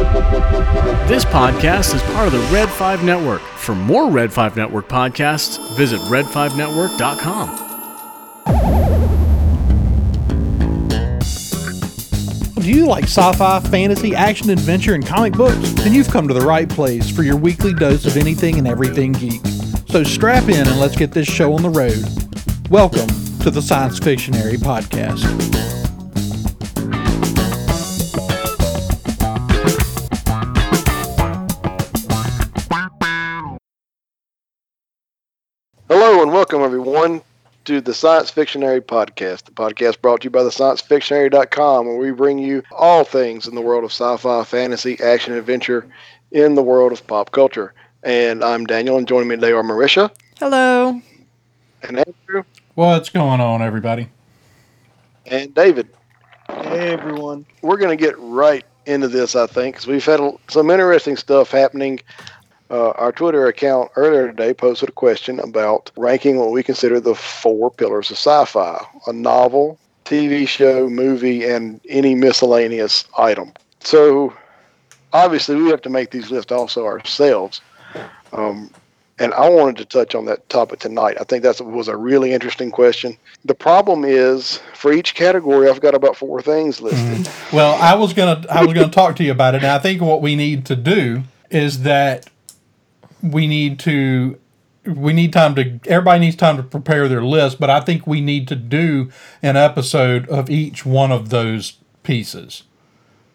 This podcast is part of the Red 5 Network. For more Red 5 Network podcasts, visit red5network.com. Do you like sci fi, fantasy, action, adventure, and comic books? Then you've come to the right place for your weekly dose of anything and everything geek. So strap in and let's get this show on the road. Welcome to the Science Fictionary Podcast. Welcome everyone to the Science Fictionary Podcast, the podcast brought to you by the ScienceFictionary.com, where we bring you all things in the world of sci-fi, fantasy, action, adventure, in the world of pop culture. And I'm Daniel, and joining me today are Marisha Hello. and Andrew What's going on, everybody? and David. Hey everyone. We're going to get right into this, I think, because we've had some interesting stuff happening. Uh, our Twitter account earlier today posted a question about ranking what we consider the four pillars of sci-fi: a novel, TV show, movie, and any miscellaneous item. So, obviously, we have to make these lists also ourselves. Um, and I wanted to touch on that topic tonight. I think that was a really interesting question. The problem is, for each category, I've got about four things listed. Well, I was gonna I was gonna talk to you about it, and I think what we need to do is that we need to we need time to everybody needs time to prepare their list, but I think we need to do an episode of each one of those pieces.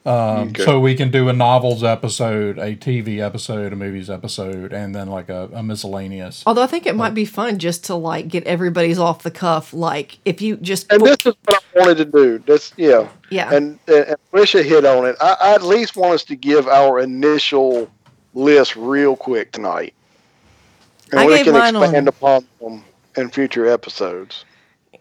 Um, Okay. So we can do a novels episode, a TV episode, a movies episode, and then like a, a miscellaneous. Although I think it might be fun just to like get everybody's off the cuff. Like if you just And this is what I wanted to do. This, yeah. yeah, And, and Alicia hit on it. I, I at least want us to give our initial list real quick tonight. And I we gave can mine expand on- upon them in future episodes.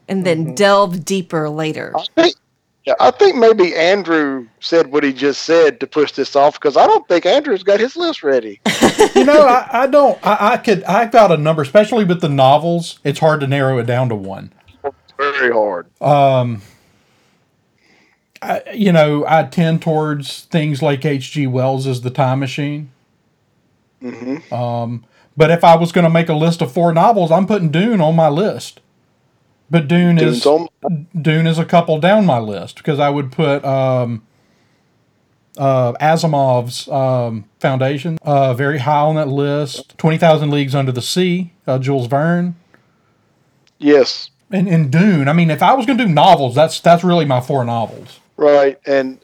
and then delve deeper later. I think, yeah, I think maybe Andrew said what he just said to push this off because I don't think Andrew's got his list ready. you know, I, I don't. I, I could. I've got a number, especially with the novels. It's hard to narrow it down to one. Very hard. Um, I, you know, I tend towards things like H.G. Wells as the Time Machine. Hmm Um, but if I was going to make a list of four novels, I'm putting Dune on my list. But Dune Dune's is on- Dune is a couple down my list because I would put um, uh, Asimov's um, Foundation uh, very high on that list. Twenty Thousand Leagues Under the Sea, uh, Jules Verne, Yes, and, and Dune. I mean, if I was going to do novels, that's that's really my four novels. Right, and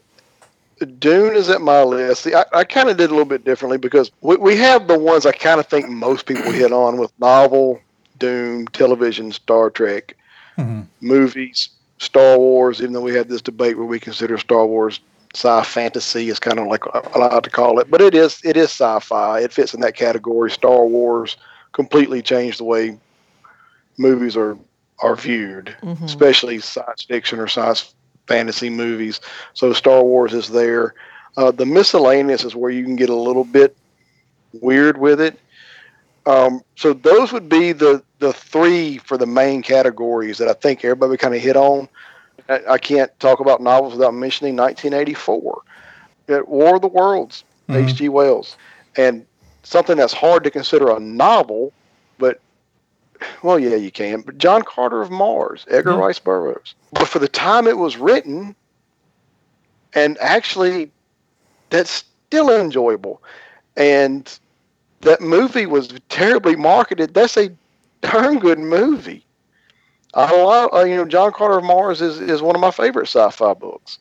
Dune is at my list. See, I, I kind of did a little bit differently because we, we have the ones I kind of think most people hit on with novel, Dune, television, Star Trek, Mhm. movies, Star Wars. Even though we had this debate where we consider Star Wars sci fantasy is kind of like I like to call it, but it is it is sci-fi. It fits in that category. Star Wars completely changed the way movies are are viewed Mhm. especially science fiction or science fantasy movies. So Star Wars is there. Uh, the miscellaneous is where you can get a little bit weird with it. Um, so those would be the the three for the main categories that I think everybody kind of hit on. I, I can't talk about novels without mentioning 1984, at War of the Worlds. H.G. Wells, and something that's hard to consider a novel, but well, yeah, you can. But John Carter of Mars, Edgar Yeah. Rice Burroughs. But for the time it was written, and actually, that's still enjoyable. And that movie was terribly marketed. That's a darn good movie. I love, uh, you know, John Carter of Mars is, is one of my favorite sci-fi books.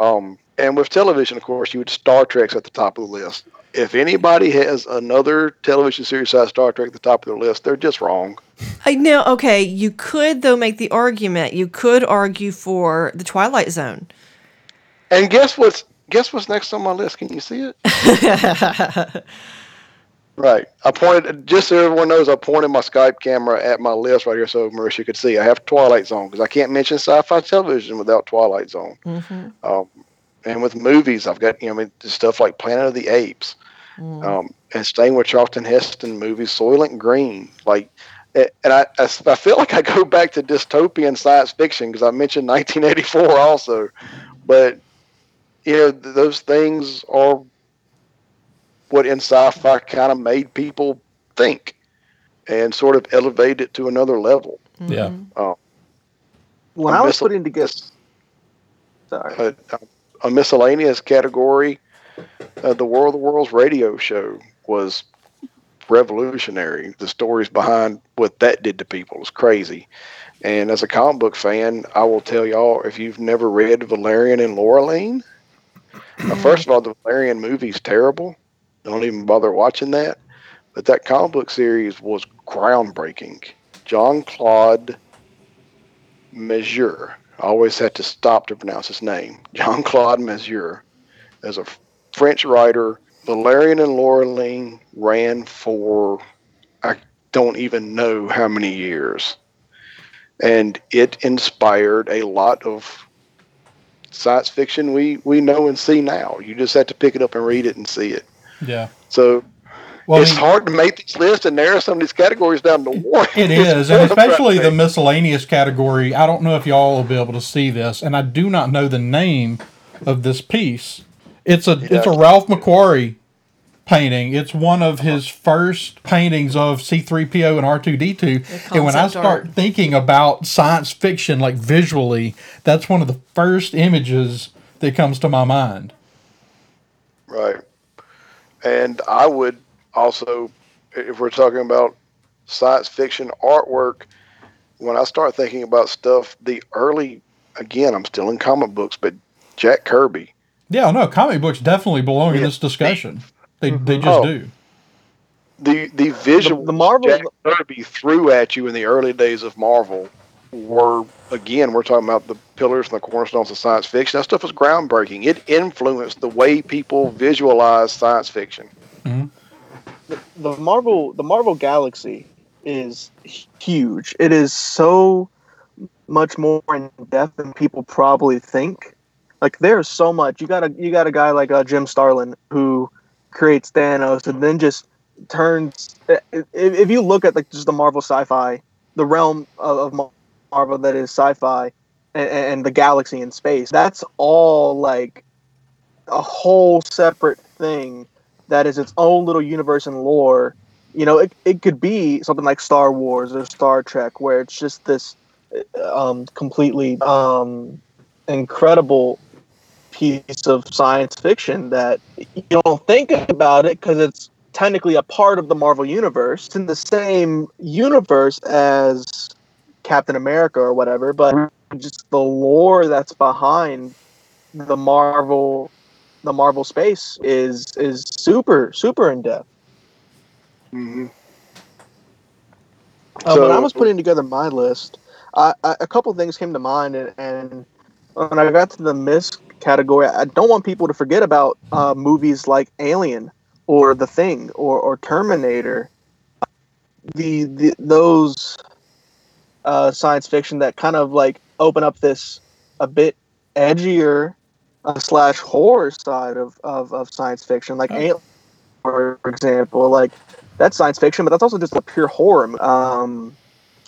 Um, and with television, of course, you would Star Trek's at the top of the list. If anybody has another television series size Star Trek at the top of their list, they're just wrong. I know. Okay, you could though make the argument. You could argue for the Twilight Zone. And guess what's guess what's next on my list? Can you see it? Right. I pointed just so everyone knows. I pointed my Skype camera at my list right here, so Marisha could see. I have Twilight Zone because I can't mention sci-fi television without Twilight Zone. hmm Um, and with movies, I've got you know I mean, stuff like Planet of the Apes, Mm. um, and staying with Charlton Heston movies, Soylent Green, like. And I, I, I feel like I go back to dystopian science fiction because I mentioned 1984 also, but you know th- those things are what in sci-fi kind of made people think and sort of elevate it to another level. Yeah. When I was missile- putting together, sorry, A, a miscellaneous category, uh, the World of the Worlds radio show was revolutionary. The stories behind what that did to people was crazy. And as a comic book fan, I will tell y'all if you've never read Valerian and Laureline, uh, first of all, the Valerian movie's terrible. Don't even bother watching that. But that comic book series was groundbreaking. John Claude Mézières. I always had to stop to pronounce his name. Jean Claude Mézières. As a French writer, Valerian and Laureline ran for I don't even know how many years. And it inspired a lot of science fiction we, we know and see now. You just have to pick it up and read it and see it. Yeah. So Well, it's I mean, hard to make these lists and narrow some of these categories down to one. It is, and especially the miscellaneous category. I don't know if y'all will be able to see this, and I do not know the name of this piece. It's a it's a Ralph McQuarrie painting. It's one of his first paintings of C3PO and R2D2. And when I start art. thinking about science fiction like visually, that's one of the first images that comes to my mind. Right. And I would also, if we're talking about science fiction artwork, when I start thinking about stuff, the early, again, I'm still in comic books, but Jack Kirby, Yeah, no, comic books definitely belong in this discussion. They they mm-hmm. just Oh. do. the the visual the Marvel- Jack Kirby threw at you in the early days of Marvel were again we're talking about the pillars and the cornerstones of science fiction. That stuff was groundbreaking. It influenced the way people visualize science fiction. Mm-hmm. The Marvel the Marvel Galaxy is huge. It is so much more in depth than people probably think. Like there's so much. You got a you got a guy like uh, Jim Starlin who creates Thanos and then just turns. If, if you look at like just the Marvel sci-fi, the realm of, of Marvel that is sci-fi, and, and the galaxy in space, that's all like a whole separate thing that is its own little universe and lore. You know, it, it could be something like Star Wars or Star Trek, where it's just this um, completely um, incredible piece of science fiction that you don't think about it because it's technically a part of the Marvel universe. It's in the same universe as Captain America or whatever, but just the lore that's behind the Marvel the Marvel space is is super super in depth. Mm-hmm. Uh, when I was putting together my list, I, I, a couple things came to mind, and, and when I got to the misc category, I don't want people to forget about uh, movies like Alien or The Thing or, or Terminator. The, the those uh, science fiction that kind of like open up this a bit edgier uh, slash horror side of, of, of science fiction, like Oh. Alien, for example, like that's science fiction, but that's also just a pure horror. Um,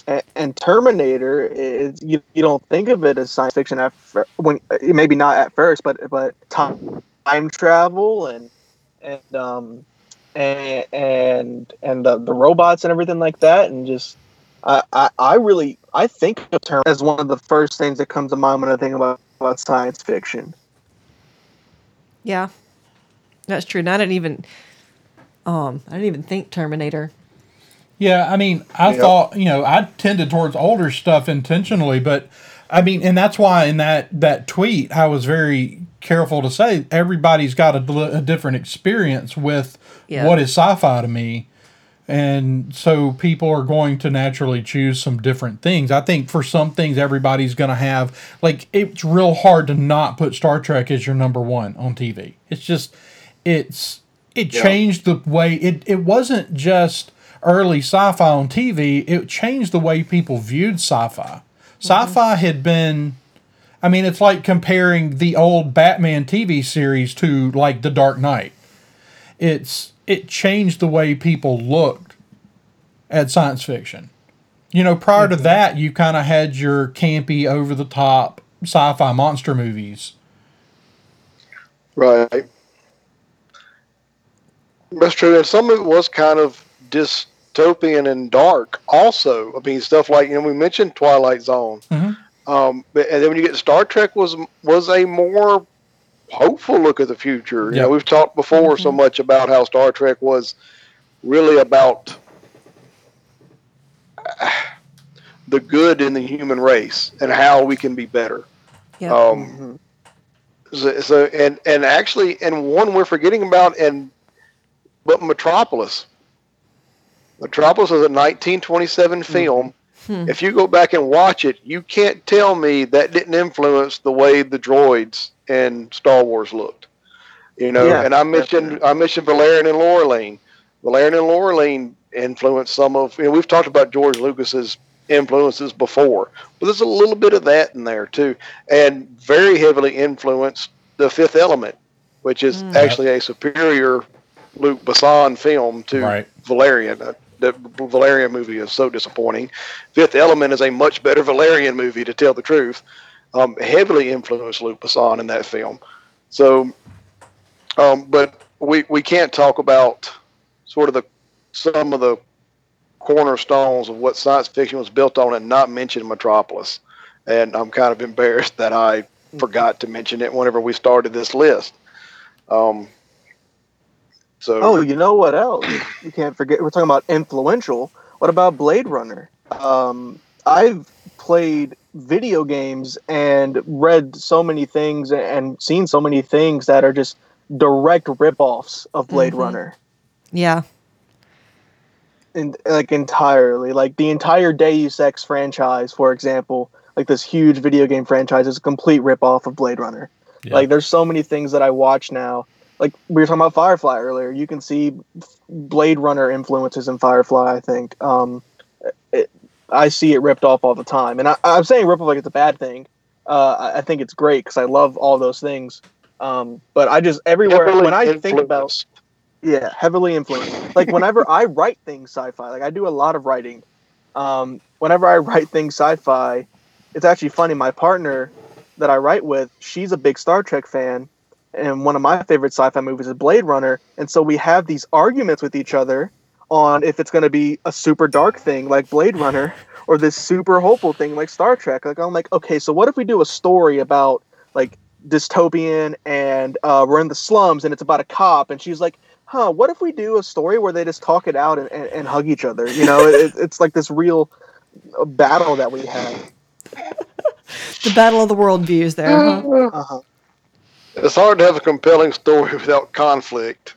and, and Terminator is you, you don't think of it as science fiction at fir- when maybe not at first, but but time time travel and and um and and and the, the robots and everything like that, and just I, I I really I think of term as one of the first things that comes to mind when I think about about science fiction. Yeah, that's true. And I didn't even, um, I didn't even think Terminator. Yeah, I mean, I Yep. thought you know I tended towards older stuff intentionally, but I mean, and that's why in that that tweet I was very careful to say everybody's got a, a different experience with Yeah. what is sci-fi to me, and so people are going to naturally choose some different things. I think for some things everybody's going to have like it's real hard to not put Star Trek as your number one on TV. It's just it's it Yeah. changed the way it it wasn't just early sci-fi on TV, it changed the way people viewed sci-fi. Sci-fi mm-hmm. had been I mean, it's like comparing the old Batman TV series to like The Dark Knight. It's it changed the way people looked at science fiction. You know, prior to that, you kind of had your campy, over the top sci-fi monster movies. Right. That's true, and some of it was kind of dystopian and dark. Also, I mean, stuff like you know we mentioned Twilight Zone, Mhm. um, but, and then when you get Star Trek, was was a more hopeful look at the future. You Yeah. know, we've talked before so much about how Star Trek was really about uh, the good in the human race and how we can be better. Yeah. Um, so, so and and actually, and one we're forgetting about, and but Metropolis. Metropolis is a 1927 film. If you go back and watch it, you can't tell me that didn't influence the way the droids in Star Wars looked. You know, Yeah, and I mentioned I mentioned Valerian and Laureline. Valerian and Laureline influenced some of. You know, we've talked about George Lucas's influences before, but there's a little bit of that in there too, and very heavily influenced the Fifth Element, which is actually a superior Luc Besson film to Right. Valerian. Uh, the Valerian movie is so disappointing. Fifth Element is a much better Valerian movie, to tell the truth. Um, heavily influenced Luc Besson in that film. So, um, but we we can't talk about sort of the some of the cornerstones of what science fiction was built on and not mention Metropolis. And I'm kind of embarrassed that I forgot to mention it whenever we started this list. Um, so Oh, you know what else? You can't forget. We're talking about influential. What about Blade Runner? Um, I've played video games and read so many things and seen so many things that are just direct ripoffs of Blade Mhm. Runner. yeah. in, like entirely like the entire Deus Ex franchise, for example, like this huge video game franchise is a complete ripoff of Blade Runner. Yeah. Like there's so many things that I watch now. Like we were talking about Firefly earlier, you can see Blade Runner influences in Firefly. I think um, it, I see it ripped off all the time, and I, I'm saying rip off like it's a bad thing. Uh, I, think it's great because I love all those things. Um, but I just everywhere heavily when I think about yeah, heavily influenced. Like whenever I write things sci-fi, like I do a lot of writing. Um, whenever I write things sci-fi, it's actually funny. My partner that I write with, she's a big Star Trek fan, and one of my favorite sci-fi movies is Blade Runner. And so we have these arguments with each other on if it's going to be a super dark thing like Blade Runner or this super hopeful thing like Star Trek. Like I'm like, okay, so what if we do a story about like dystopian and uh, we're in the slums and it's about a cop and she's like huh what if we do a story where they just talk it out and, and, and hug each other you know it, it's like this real uh, battle that we have The battle of the world views there. Huh? uh-huh. It's hard to have a compelling story without conflict.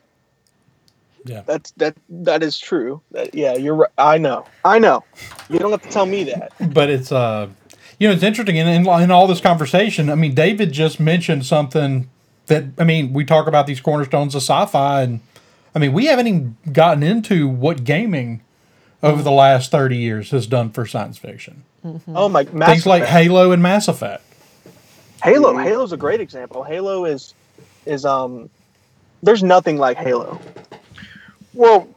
Yeah. that's that that is true. That, yeah you're right i know. I know. You don't have to tell me that. But it's uh you know it's interesting in, in, in all this conversation. I mean david just mentioned something that i mean we talk about these cornerstones of sci-fi and i mean we haven't even gotten into what gaming over the last 30 years has done for science fiction. Oh my Mass things like Effect. halo and mass effect. Halo halo's a great example. Halo is is um there's nothing like halo Well,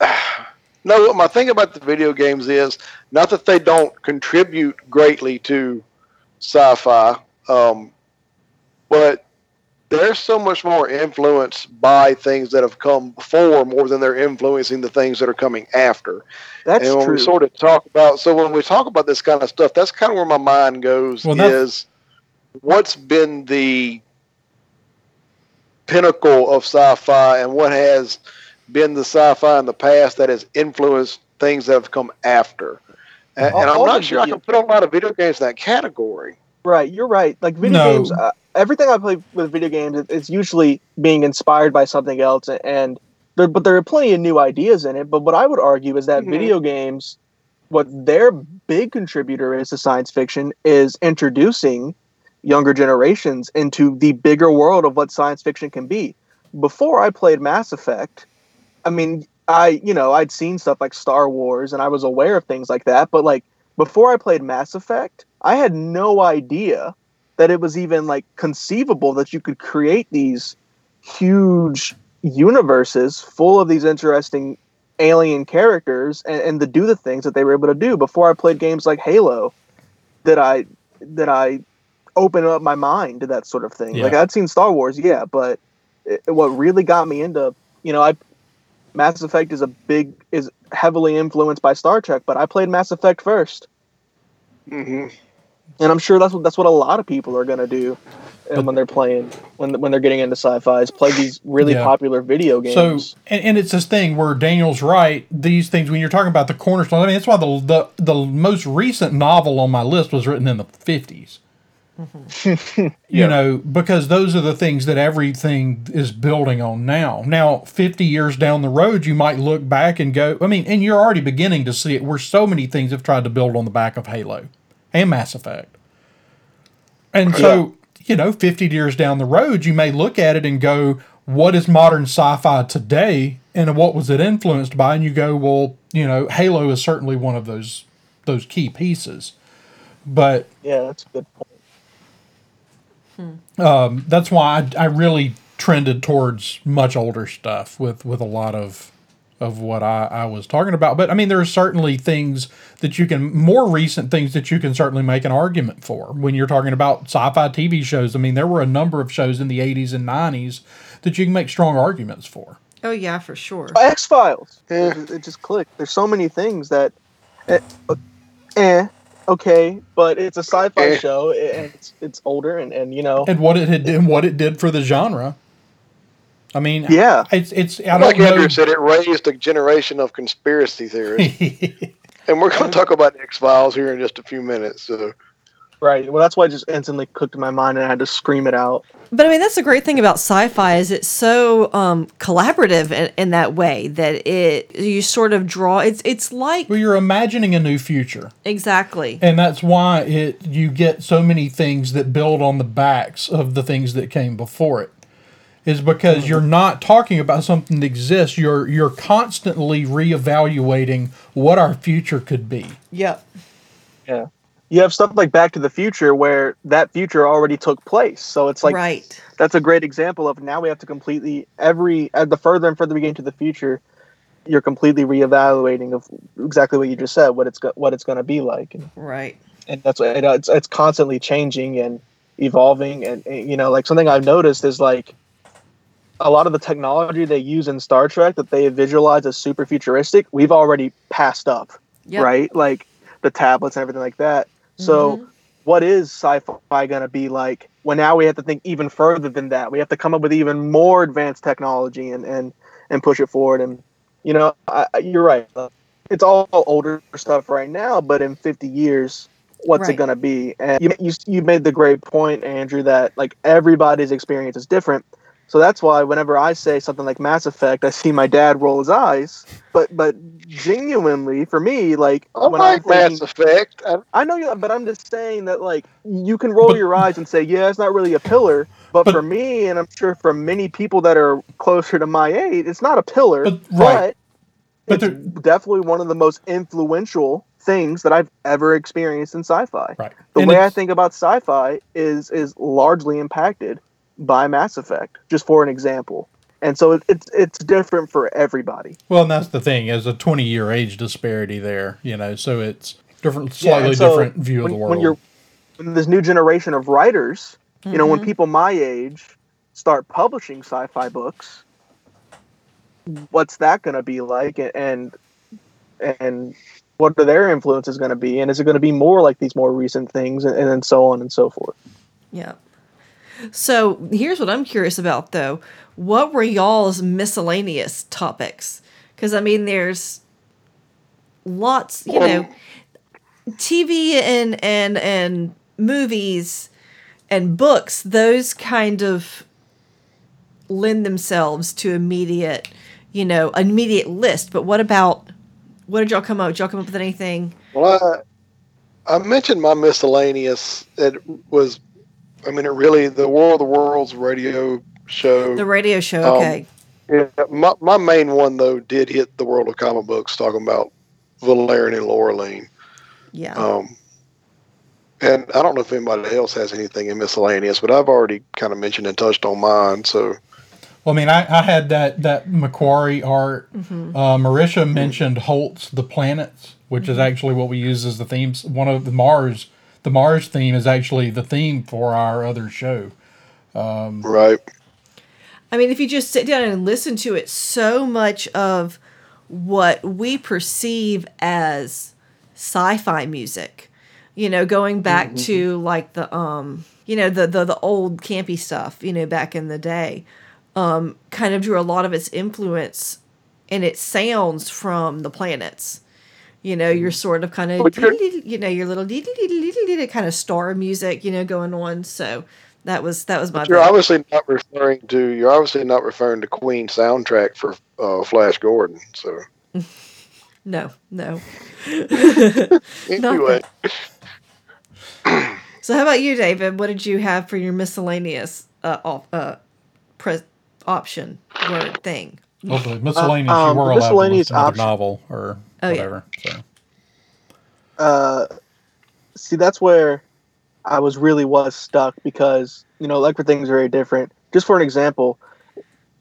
no. My thing about the video games is not that they don't contribute greatly to sci-fi, um, but they're so much more influenced by things that have come before more than they're influencing the things that are coming after. that's and when true we sort of talk about, so when we talk about this kind of stuff, that's kind of where my mind goes. Well, is what's been the pinnacle of sci-fi, and what has been the sci-fi in the past that has influenced things that have come after. And, All- and I'm not sure I can put a lot of video games in that category. Right, you're right. Like video No. games, uh, everything I play with video games, it, it's usually being inspired by something else, and there, but there are plenty of new ideas in it. But what I would argue is that Mhm. video games, what their big contributor is to science fiction, is introducing younger generations into the bigger world of what science fiction can be. Before I played Mass Effect, I mean, I you know I'd seen stuff like Star Wars, and I was aware of things like that, but like before I played Mass Effect, I had no idea that it was even like conceivable that you could create these huge universes full of these interesting alien characters and, and to do the things that they were able to do before I played games like Halo that I that I opened up my mind to that sort of thing. Yeah. Like I'd seen Star Wars, yeah, but it, what really got me into you know, I Mass Effect is a big is heavily influenced by Star Trek, but I played Mass Effect first, hmm and I'm sure that's what that's what a lot of people are gonna do uh, when they're playing when when they're getting into sci-fi is play these really Yeah. popular video games. So, and, and it's this thing where Daniel's right. These things, when you're talking about the cornerstone, I mean, that's why the the, the most recent novel on my list was written in the 50s. Mm-hmm. You know, because those are the things that everything is building on now. Now, 50 years down the road, you might look back and go, I mean, and you're already beginning to see it where so many things have tried to build on the back of Halo and Mass Effect. And so, you know, 50 years down the road, you may look at it and go, what is modern sci fi today and what was it influenced by? And you go, well, you know, Halo is certainly one of those those key pieces. But yeah, that's a good point. That's why I, I really trended towards much older stuff with with a lot of of what I, I was talking about. But I mean, there are certainly things that you can more recent things that you can certainly make an argument for when you're talking about sci-fi TV shows. I mean, there were a number of shows in the 80s and 90s that you can make strong arguments for. Oh yeah, for sure. X Files. It, it just clicked. There's so many things that, eh, eh okay, but it's a sci-fi Eh. show and it's it's older and and you know and what it had and what it did for the genre. I mean, Yeah. it's it's I Like don't know. Andrew said, it raised a generation of conspiracy theorists. and we're going to talk about X Files here in just a few minutes. So right. Well, that's why it just instantly cooked in my mind and I had to scream it out. But I mean, that's the great thing about sci-fi is it's so um, collaborative in, in that way that it you sort of draw. It's it's like well, you're imagining a new future. exactly And that's why it you get so many things that build on the backs of the things that came before it. Is because you're not talking about something that exists. You're you're constantly reevaluating what our future could be. yep Yeah. You have stuff like Back to the Future where that future already took place. So it's like right that's a great example of now we have to completely every at the further and further we get into the future, you're completely reevaluating of exactly what you just said, what it's go- what it's going to be like, and, right and that's what it, it's it's constantly changing and evolving, and, and you know like something I've noticed is like a lot of the technology they use in Star Trek that they visualize as super futuristic, we've already passed up, Yep. right? Like the tablets and everything like that. So Mhm. what is sci-fi going to be like Well, now we have to think even further than that? We have to come up with even more advanced technology and and and push it forward. And you know I, you're right. It's all older stuff right now but in 50 years what's it going to be? And you, you you made the great point andrew that like everybody's experience is different so that's why whenever i say something like mass effect i see my dad roll his eyes but but genuinely for me like I when I'm like Mass Effect. I, I know you, but I'm just saying that like you can roll But- your eyes and say, yeah, it's not really a pillar. But, But- for me, and I'm sure for many people that are closer to my age, it's not a pillar. But- But, right. But it's there- definitely one of the most influential things that I've ever experienced in sci-fi. Right. The And way I think about sci-fi is is largely impacted by Mass Effect, just for an example. And so it, it's it's different for everybody. Well, and that's the thing. There's a 20 year age disparity there, you know, so it's different, slightly and so different view when, of the world. When you're when this new generation of writers, you know, when Mhm. people my age start publishing sci-fi books, what's that going to be like, and and what are their influences going to be, and is it going to be more like these more recent things, and, and then so on and so forth. Yeah. So here's what I'm curious about though. What were y'all's miscellaneous topics? Because I mean, there's lots, you know, TV and and and movies and books. Those kind of lend themselves to immediate, you know, immediate list. But what about what did y'all come up? Did y'all come up with anything? well, I, I mentioned my miscellaneous. It was, I mean, it really the World of the Worlds radio show. The radio show. Um, Okay. Yeah, my, my main one though did hit the world of comic books, talking about Valerian and Laureline. yeah. Um, and I don't know if anybody else has anything in miscellaneous, but I've already kind of mentioned and touched on mine. So well, I mean, I, I had that, that McQuarrie art. Uh, Marisha mentioned Holst's The Planets, which is actually what we use as the themes. One of the Mars, the Mars theme is actually the theme for our other show. right, I mean, if you just sit down and listen to it, so much of what we perceive as sci-fi music, you know, going back to like the um, you know, the the the old campy stuff, you know, back in the day, um, kind of drew a lot of its influence and its sounds from the planets. You know, you're sort of kind of, you're- know, your little kind of star music, you know, going on. So that was that was my. You're vote. obviously not referring to. You're obviously not referring to Queen soundtrack for uh, Flash Gordon. So No, no. anyway, So how about you, David? What did you have for your miscellaneous uh, op- uh pres- option word thing? Well, the miscellaneous, um, you were the allowed miscellaneous to to option- novel or Oh, yeah. whatever. So. uh, see that's where I was really was stuck because you know like for things are very different. Just for an example,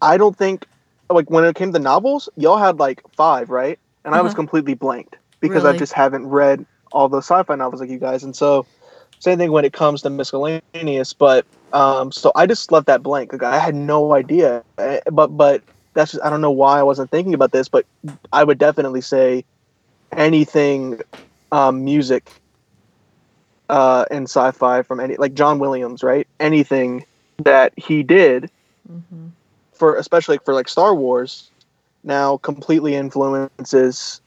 I don't think like when it came to novels, y'all had like five, right? And I was Uh-huh. completely blanked because Really? I just haven't read all the sci-fi novels like you guys, and so same thing when it comes to miscellaneous. But um, so I just left that blank. Like I had no idea, Eh, but but that's just I don't know why I wasn't thinking about this, but I would definitely say anything um, music uh, in sci-fi from any like John Williams, right? Anything that he did Mm-hmm. for especially for like Star Wars now completely influences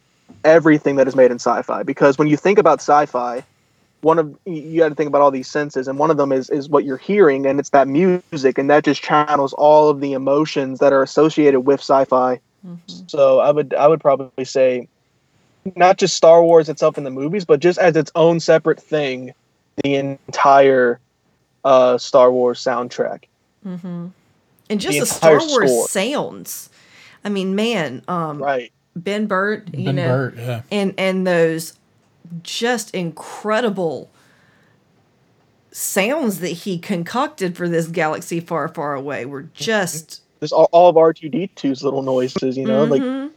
everything that is made in sci-fi because when you think about sci-fi one of you got to think about all these senses and one of them is is what you're hearing and it's that music and that just channels all of the emotions that are associated with sci-fi so i would i would probably say not just star wars itself in the movies but just as its own separate thing the entire uh star wars soundtrack Mm-hmm. And just The the, Star Wars score. sounds. I mean, man, um, right Ben Burtt, you Ben know, Burtt, yeah. and and those just incredible sounds that he concocted for this galaxy far, far away were just there's all, all of r2d2's little noises you know like Mhm.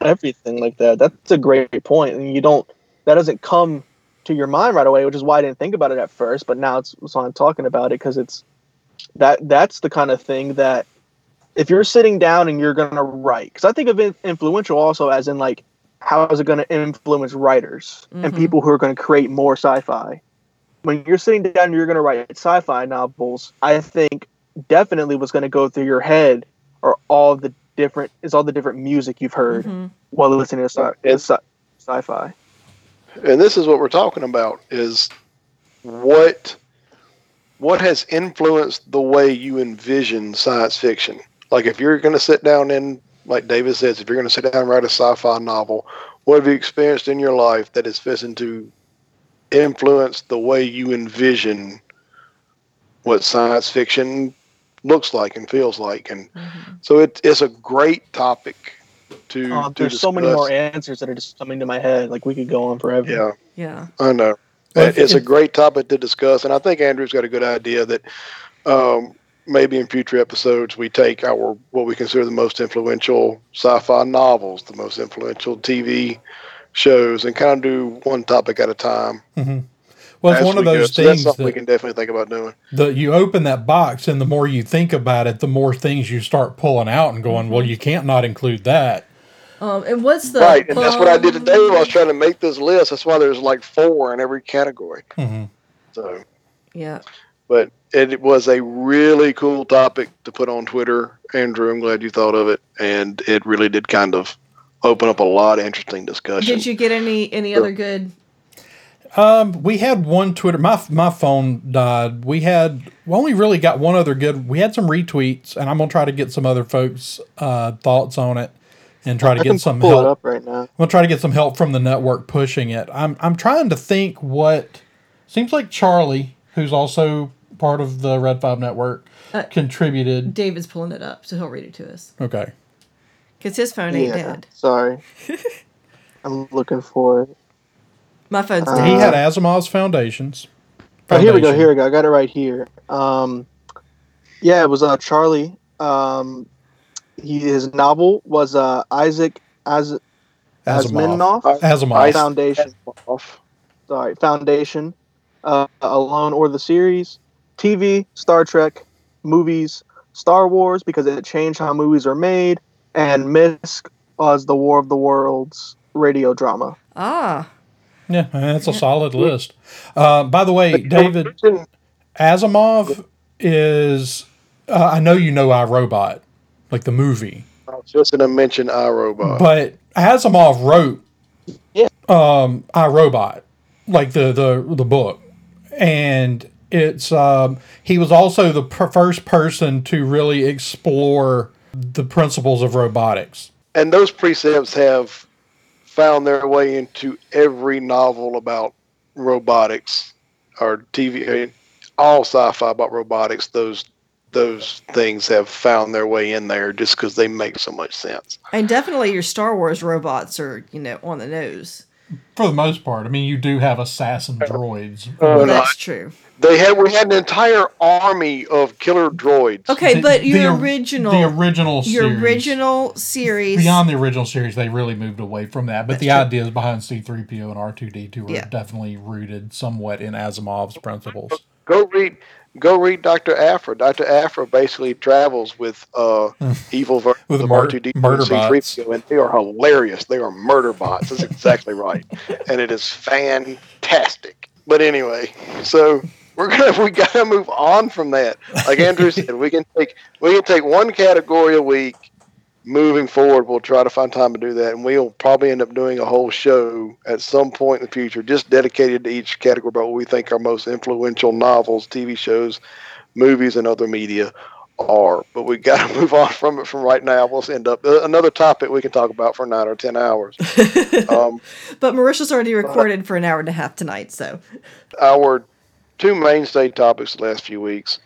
everything like that. That's a great point, and you don't that doesn't come to your mind right away, which is why I didn't think about it at first. But now it's so I'm talking about it because it's that that's the kind of thing that if you're sitting down and you're gonna write, because I think of it influential also as in like how is it going to influence writers and Mhm. people who are going to create more sci-fi. When you're sitting down and you're going to write sci-fi novels, I think definitely what's going to go through your head are all the different is all the different music you've heard Mhm. while listening to sci- It's- sci- sci-fi. and this is what we're talking about: is what what has influenced the way you envision science fiction. Like if you're going to sit down and, like David says, if you're going to sit down and write a sci-fi novel, what have you experienced in your life that is fitting to influence the way you envision what science fiction looks like and feels like? And so it, it's a great topic to. Uh, to there's so many more answers that are just coming to my head. Like we could go on forever. Yeah. Yeah. I know. Well, It- it's a great topic to discuss, and I think Andrew's got a good idea that um, maybe in future episodes we take our what we consider the most influential sci-fi novels, the most influential TV shows, and kind of do one topic at a time. Well, it's as one of we go. those So that's things something we can definitely think about doing. the, you open that box, and the more you think about it, the more things you start pulling out and going, well, you can't not include that. Um, and what's the right, and that's what I did today. While I was trying to make this list. That's why there's like four in every category. hmm So. Yeah. but it was a really cool topic to put on Twitter. Andrew, I'm glad you thought of it, and it really did kind of open up a lot of interesting discussion. Did you get any any Sure. other good? Um, we had one Twitter. My my phone died. We had we only really got one other good. We had some retweets, and I'm gonna try to get some other folks' uh, thoughts on it, and try to I can get some pull help. it up right now. I'm gonna try to get some help from the network pushing it. I'm I'm trying to think what seems like Charlie, who's also part of the Red Five Network, Uh, contributed. David's pulling it up, so he'll read it to us Okay. because his phone ain't Yeah, dead. sorry. I'm looking for it. My phone's Uh, dead. he had Asimov's Foundations. Oh, here we go. Here we go. I got it right here. Um, yeah, it was uh, Charlie. Um, he, his novel was uh, Isaac As Asimov. Asimov Asimov. Foundation. Off. Sorry, Foundation. Uh, Alone or the series, TV, Star Trek, movies, Star Wars because it changed how movies are made, and Misk was the War of the Worlds radio drama. Ah, Yeah, that's a solid list. Uh, by the way, David Asimov is. Uh, I know you know iRobot, like the movie, I was just going to mention iRobot. but Asimov wrote Yeah. um, iRobot, like the the the book, and it's um, he was also the per- first person to really explore the principles of robotics. and those precepts have found their way into every novel about robotics or TV, all sci-fi about robotics. Those those things have found their way in there just because they make so much sense. and definitely your Star Wars robots are you know on the nose. For the most part, I mean, you do have assassin droids. Uh, That's true. They had we had an entire army of killer droids. Okay, The- but your the- original, the original, your series. original series. beyond the original series, they really moved away from that. But That's the true. ideas behind C-3PO and R2D2 are Yeah. definitely rooted somewhat in Asimov's principles. Go read go read Dr. Aphra. Dr. Aphra basically travels with uh evil versions With of mur- R2D2 murder C3PO, and they are hilarious. They are murder bots. That's exactly right. And it is fantastic. But anyway, so we're gonna we gotta move on from that. Like Andrew said, we can take we can take one category a week. Moving forward, we'll try to find time to do that, and we'll probably end up doing a whole show at some point in the future, just dedicated to each category about what we think our most influential novels, TV shows, movies, and other media are. But we've got to move on from it from right now. We'll end up uh, another topic we can talk about for nine or ten hours. um, But Marisha's already recorded for an hour and a half tonight, so our two mainstay topics the last few weeks.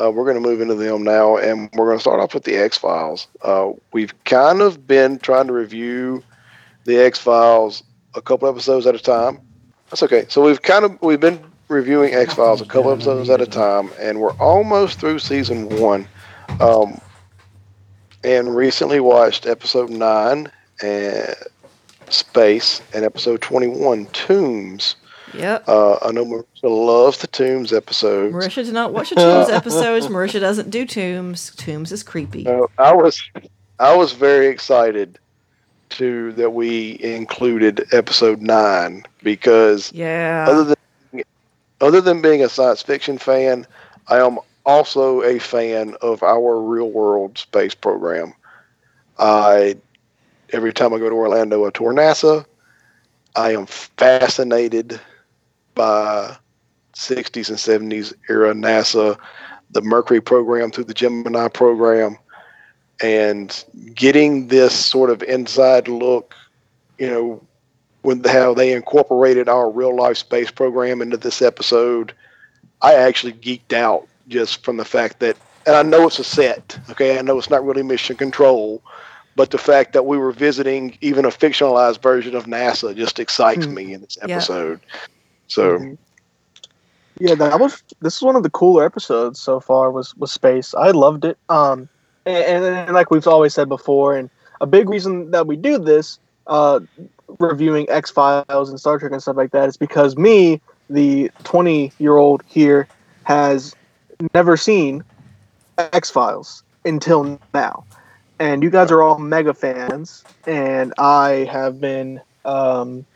Uh, we're going to move into them now, and we're going to start off with the X Files. Uh, we've kind of been trying to review the X Files a couple episodes at a time. That's okay. So we've kind of we've been reviewing X Files a couple episodes at a time, and we're almost through season one. Um, and recently watched episode nine, and Space, and episode twenty-one, Tooms. Yep. Uh, I know Marisha loves the Tooms episodes. Marisha does not watch the Tooms episodes. Marisha doesn't do Tooms. Tooms is creepy. Uh, I was I was very excited to that we included episode nine because Yeah. other than other than being a science fiction fan, I am also a fan of our real world space program. I every time I go to Orlando, I tour NASA. I am fascinated by 60s and 70s era NASA, the Mercury program through the Gemini program, and getting this sort of inside look, you know, with how they incorporated our real life space program into this episode, I actually geeked out just from the fact that, and I know it's a set, okay, I know it's not really mission control, but the fact that we were visiting even a fictionalized version of NASA just excites Hmm. me in this Yeah. So, Mhm. Yeah, that was this is one of the cooler episodes so far. Was was space. I loved it. Um, and, and, and like we've always said before, and a big reason that we do this, uh, reviewing X Files and Star Trek and stuff like that, is because me, the twenty year old here, has never seen X Files until now, and you guys are all mega fans, and I have been um,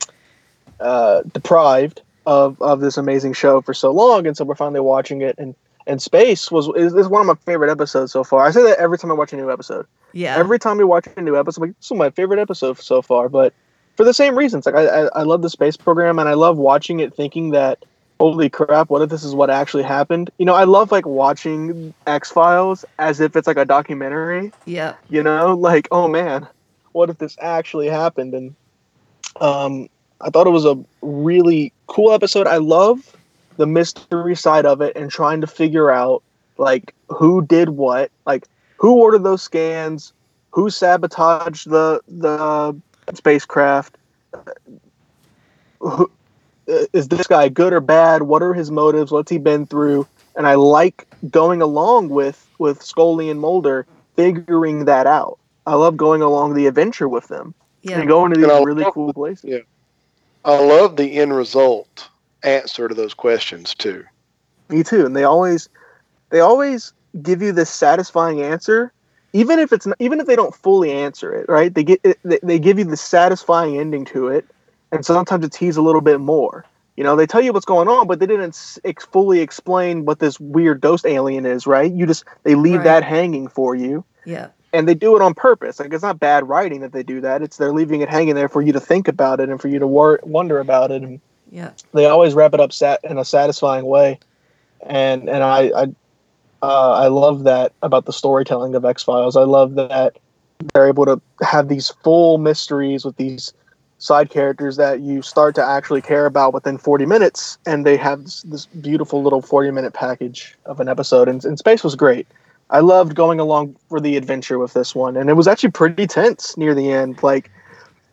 uh, deprived of, of this amazing show for so long, and so we're finally watching it. And and Space was is, is one of my favorite episodes so far. I say that every time I watch a new episode. yeah. Every time we watch a new episode, I'm like, this is my favorite episode so far. But for the same reasons, like I, I I love the space program, and I love watching it, thinking that holy crap, what if this is what actually happened? You know, I love like watching X Files as if it's like a documentary yeah. you know like oh man what if this actually happened and um i thought it was a really cool episode i love the mystery side of it and trying to figure out like who did what like who ordered those scans who sabotaged the the spacecraft who, uh, is this guy good or bad what are his motives what's he been through and i like going along with with scully and mulder figuring that out. I love going along the adventure with them Yeah. and going to these And really cool places. Yeah. I love the end result answer to those questions too. Me too. And they always, they always give you this satisfying answer, even if it's not, even if they don't fully answer it, right? They get they, they give you the satisfying ending to it, and sometimes it tease a little bit more. You know, they tell you what's going on, but they didn't ex- fully explain what this weird ghost alien is, right? You just they leave Right. that hanging for you Yeah. And they do it on purpose. Like it's not bad writing that they do that. It's they're leaving it hanging there for you to think about it and for you to wor- wonder about it. And Yeah. they always wrap it up sat- in a satisfying way. And and I I uh, I love that about the storytelling of X Files. I love that they're able to have these full mysteries with these side characters that you start to actually care about within 40 minutes and they have this, this beautiful little 40 minute package of an episode and, and space was great i loved going along for the adventure with this one and it was actually pretty tense near the end like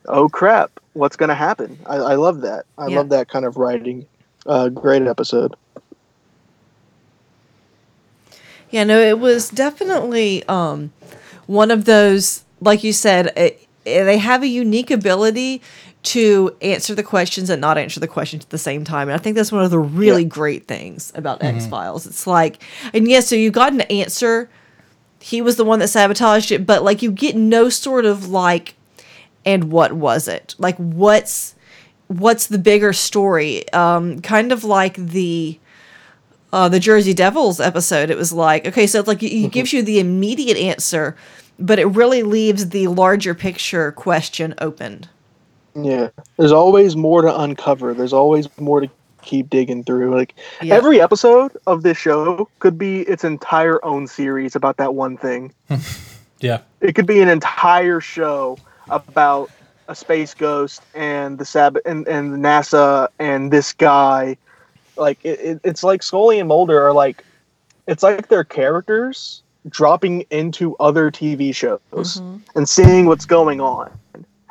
oh crap what's going to happen? I, I love that. I Yeah. love that kind of writing. Uh, great episode. Yeah, no, it was definitely um, one of those, like you said, it, they have a unique ability to answer the questions and not answer the questions at the same time. And I think that's one of the really Yeah. great things about X Files. It's like, and yes, so you got an answer. He was the one that sabotaged it, but like you get no sort of like, and what was it? Like, what's what's the bigger story? Um, kind of like the uh, the Jersey Devils episode, it was like, okay, so it's like it gives you the immediate answer, but it really leaves the larger picture question open. Yeah, there's always more to uncover. There's always more to keep digging through. Like Yeah. every episode of this show could be its entire own series about that one thing. Yeah. It could be an entire show about a space ghost and the Sab and, and NASA and this guy. Like it, it, it's like Scully and Mulder are like, it's like they're characters dropping into other TV shows mm-hmm. and seeing what's going on.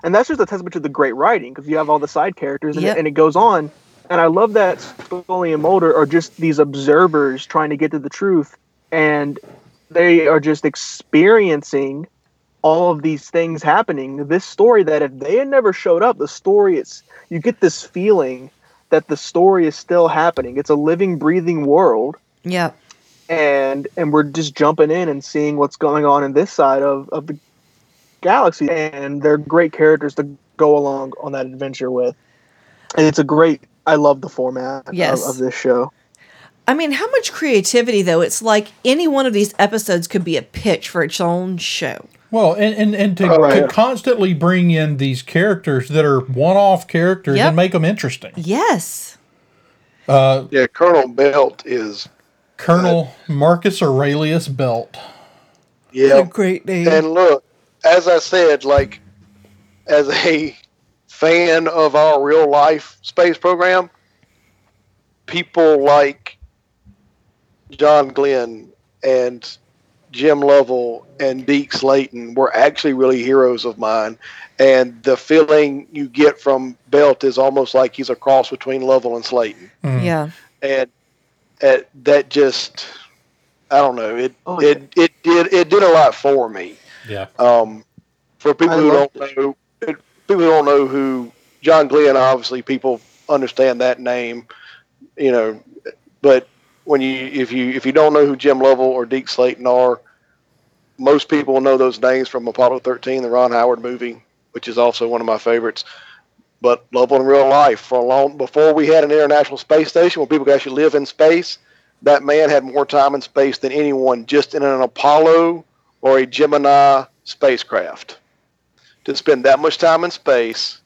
And that's just a testament to the great writing because you have all the side characters and, Yep. it, and it goes on. And I love that Scully and Mulder are just these observers trying to get to the truth. And they are just experiencing all of these things happening. This story that if they had never showed up, the story it's you get this feeling that the story is still happening. It's a living, breathing world Yeah. and and we're just jumping in and seeing what's going on in this side of, of the galaxy and they're great characters to go along on that adventure with and it's a great i love the format Yes. of, of this show I mean, how much creativity, though? It's like any one of these episodes could be a pitch for its own show. Well, and, and, and to, Oh, right. to constantly bring in these characters that are one off characters Yep. and make them interesting. Yes. Uh, Yeah, Colonel Belt is Colonel Marcus Aurelius Belt. yeah. great name. And look, as I said, like as a fan of our real life space program, people like John Glenn and Jim Lovell and Deke Slayton were actually really heroes of mine. And the feeling you get from Belt is almost like he's a cross between Lovell and Slayton. yeah. And uh, that just, I don't know, it, Oh, it, it did it did a lot for me. Yeah. Um, for people I who don't know, people who don't know who John Glenn, obviously people understand that name, you know. But when you if you if you don't know who Jim Lovell or Deke Slayton are, most people know those names from Apollo 13, the Ron Howard movie, which is also one of my favorites. But Lovell in real life, for a long before we had an international space station where people could actually live in space, that man had more time in space than anyone just in an Apollo or a Gemini spacecraft. To spend that much time in space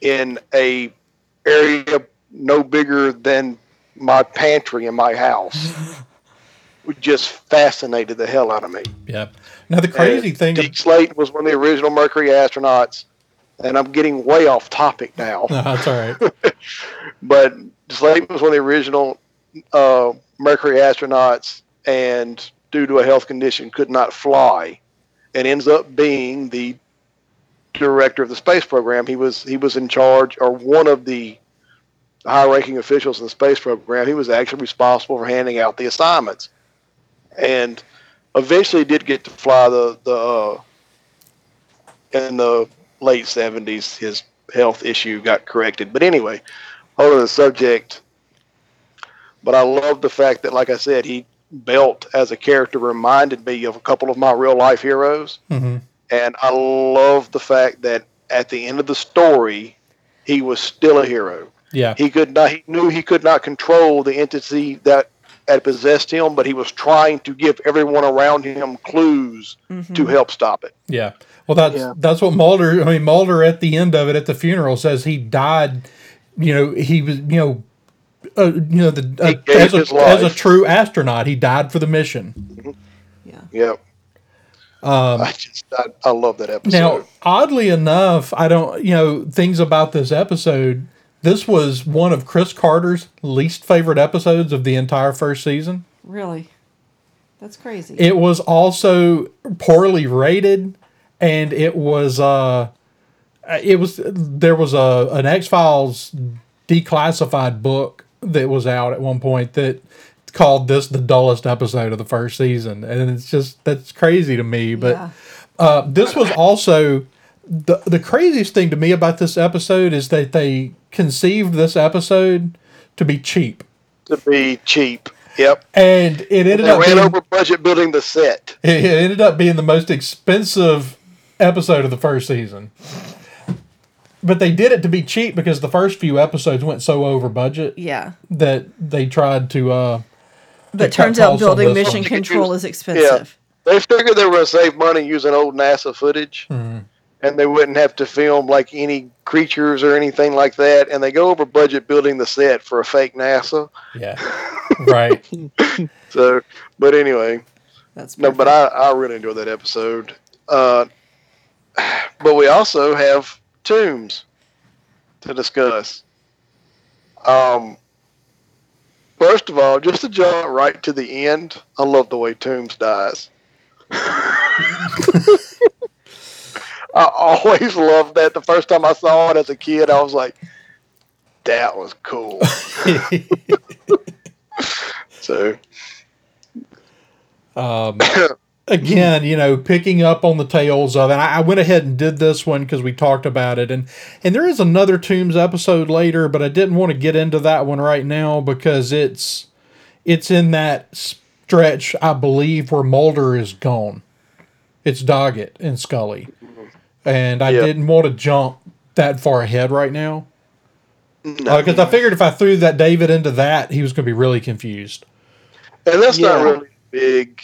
in a area no bigger than my pantry in my house would just fascinated the hell out of me. Yeah. Now the crazy And thing. Deke Slayton was one of the original Mercury astronauts, and I'm getting way off topic now. No, that's all right. but Slayton was one of the original uh, Mercury astronauts, and due to a health condition, could not fly, and ends up being the director of the space program. He was he was in charge, or one of the high-ranking officials in the space program. He was actually responsible for handing out the assignments, and eventually did get to fly the the uh, in the late 70s. His health issue got corrected, but anyway on the subject. But I love the fact that, like I said, he Belt as a character reminded me of a couple of my real life heroes. Mhm. And I love the fact that at the end of the story, he was still a hero. Yeah. He could not. He knew he could not control the entity that had possessed him, but he was trying to give everyone around him clues to help stop it. Yeah. Well, that's Yeah. that's what Mulder. I mean, Mulder at the end of it at the funeral says he died. You know, he was. You know, uh, you know, the uh, as a as a true astronaut, he died for the mission. Yeah. Yep. Um, I just I, I love that episode. Now, oddly enough, I don't. You know, things about this episode. This was one of Chris Carter's least favorite episodes of the entire first season. Really? That's crazy. It was also poorly rated, and it was uh, it was there was a an X Files declassified book that was out at one point that called this the dullest episode of the first season, and it's just that's crazy to me. But Yeah. uh, this was also the the craziest thing to me about this episode is that they conceived this episode to be cheap, to be cheap. Yep. and it ended They up ran being, over budget building the set. it it ended up being the most expensive episode of the first season. But they did it to be cheap because the first few episodes went so over budget yeah. that they tried to uh But cut turns out building mission one. control is expensive. Yeah. expensive. They figured they were going to save money using old NASA footage, Mm-hmm. and they wouldn't have to film like any creatures or anything like that. And they go over budget building the set for a fake NASA. yeah. right. So, but anyway, That's no, but. I, I really enjoyed that episode. Uh, but we also have Tooms to discuss. Um, first of all, just to jump right to the end, I love the way Tooms dies. I always loved that. The first time I saw it as a kid, I was like, "That was cool." so, um, again, you know, picking up on the tails of, and I, I went ahead and did this one because we talked about it, and and there is another Tooms episode later, but I didn't want to get into that one right now because it's it's in that stretch, I believe, where Mulder is gone. It's Doggett and Scully, and I Yeah. didn't want to jump that far ahead right now no. Uh, because I figured if I threw that David into that, he was going to be really confused. and that's not Yeah. really big.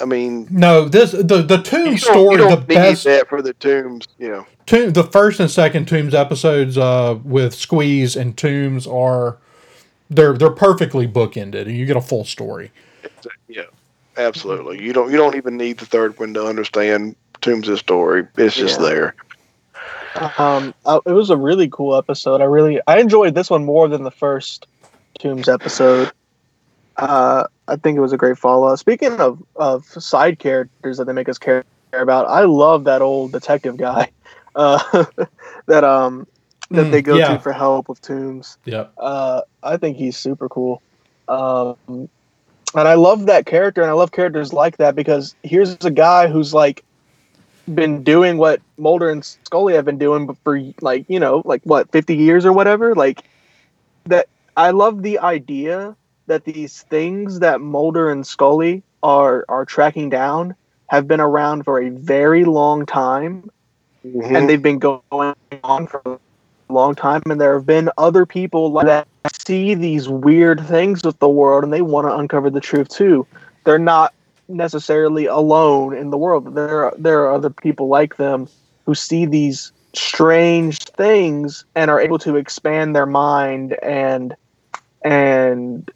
I mean, No, this the the Tooms you don't, story, you the don't need best that for the Tooms, you know. Tomb, the first and second Tooms episodes uh, with Squeeze and Tooms are they're they're perfectly bookended, and you get a full story. Yeah, absolutely. You don't you don't even need the third one to understand Tooms' story. It's just Yeah. there. Um, uh, it was a really cool episode. I really I enjoyed this one more than the first Tooms episode. Uh, I think it was a great follow. Speaking of of side characters that they make us care about, I love that old detective guy uh, that um that Mm, they go yeah. to for help with Tooms. Yep. Uh, I think he's super cool. Um, and I love that character, and I love characters like that because here's a guy who's like been doing what Mulder and Scully have been doing for like you know like what 50 years or whatever. Like that, I love the idea that these things that Mulder and Scully are are tracking down have been around for a very long time Mhm. and they've been going on for a long time and there have been other people like that see these weird things with the world and they want to uncover the truth too they're not necessarily alone in the world there are, there are other people like them who see these strange things and are able to expand their mind and and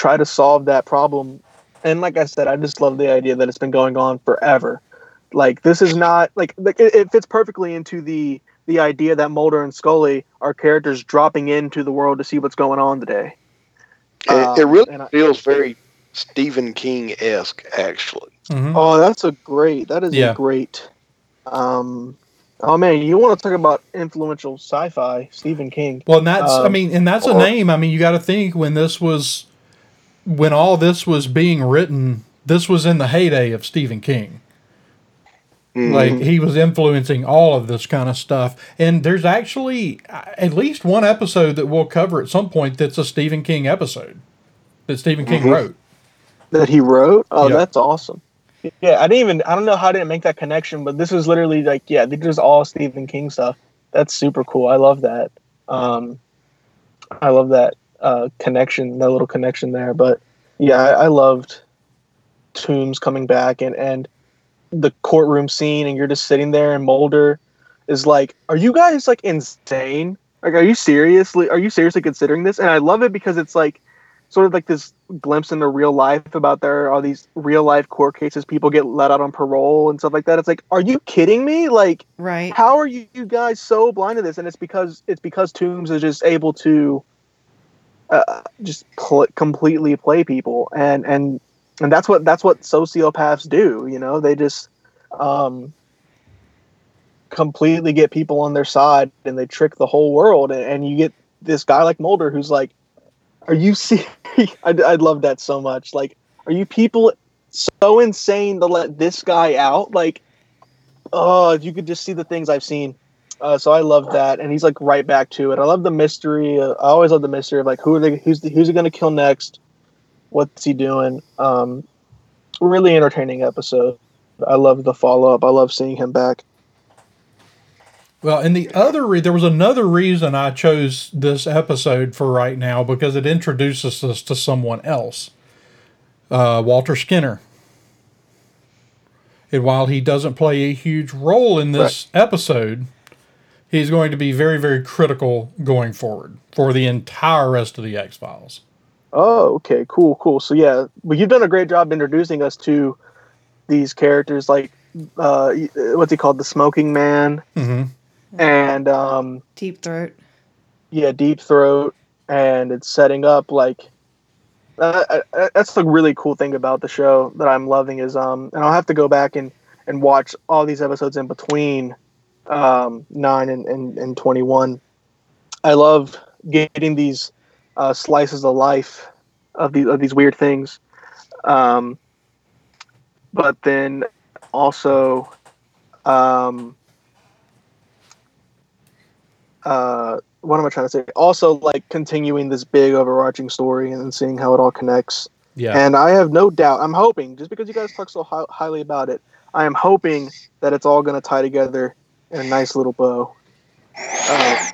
try to solve that problem and like i said i just love the idea that it's been going on forever like this is not like, like it, it fits perfectly into the the idea that Mulder and Scully are characters dropping into the world to see what's going on today. it, it um, really and I- feels very Stephen King esque, actually. Mhm. Oh, that's a great. That is Yeah. a great. Um, oh man, you want to talk about influential sci-fi? Stephen King. Well, and that's I Um, mean, and that's a name. I mean, you got to think when this was when all this was being written. This was in the heyday of Stephen King. Mhm. Like he was influencing all of this kind of stuff. And there's actually uh, at least one episode that we'll cover at some point that's a Stephen King episode that Stephen King Mhm. wrote. that he wrote. Oh, Yeah. that's awesome. Yeah, I didn't even I don't know how I didn't make that connection, but this is literally like yeah, this is all Stephen King stuff. That's super cool. I love that. Um, I love that uh, connection, that little connection there. But yeah, I, I loved Tooms coming back and and the courtroom scene, and you're just sitting there, and Mulder is like, "Are you guys like insane? Like, are you seriously? Are you seriously considering this?" And I love it because it's like sort of like this glimpse into real life about there are these real life court cases people get let out on parole and stuff like that it's like are you kidding me like Right. how are you, you guys so blind to this and it's because it's because Tooms is just able to uh, just pl- completely play people. And and and that's what that's what sociopaths do you know? They just um completely get people on their side and they trick the whole world. And, and you get this guy like mulder who's like are you serious I'd, I'd love that so much. Like are you people so insane to let this guy out? Like oh if you could just see the things i've seen uh, so i love that and he's like right back to it. I love the mystery uh, i always love the mystery of like who are they who's the, who's he going to kill next? What's he doing? Um really entertaining episode. I love the follow-up. I love seeing him back. Well, and the other re- there was another reason I chose this episode for right now because it introduces us to someone else, uh, Walter Skinner. And while he doesn't play a huge role in this episode, he's going to be very, very critical going forward for the entire rest of the X Files. Oh, okay, cool, cool. So yeah, well, you've done a great job introducing us to these characters, like uh, what's he called, the Smoking Man, hmm and um, Deep throat. yeah, Deep Throat, and it's setting up like uh, uh, that's the really cool thing about the show that I'm loving is um, and I'll have to go back and and watch all these episodes in between um, nine and, and and twenty one. I love getting these uh, slices of life of these of these weird things, um, but then also. Um, uh, what am I trying to say? Also, like continuing this big overarching story and then seeing how it all connects. Yeah. And I have no doubt. I'm hoping, just because you guys talk so hi- highly about it, I am hoping that it's all going to tie together in a nice little bow. Uh,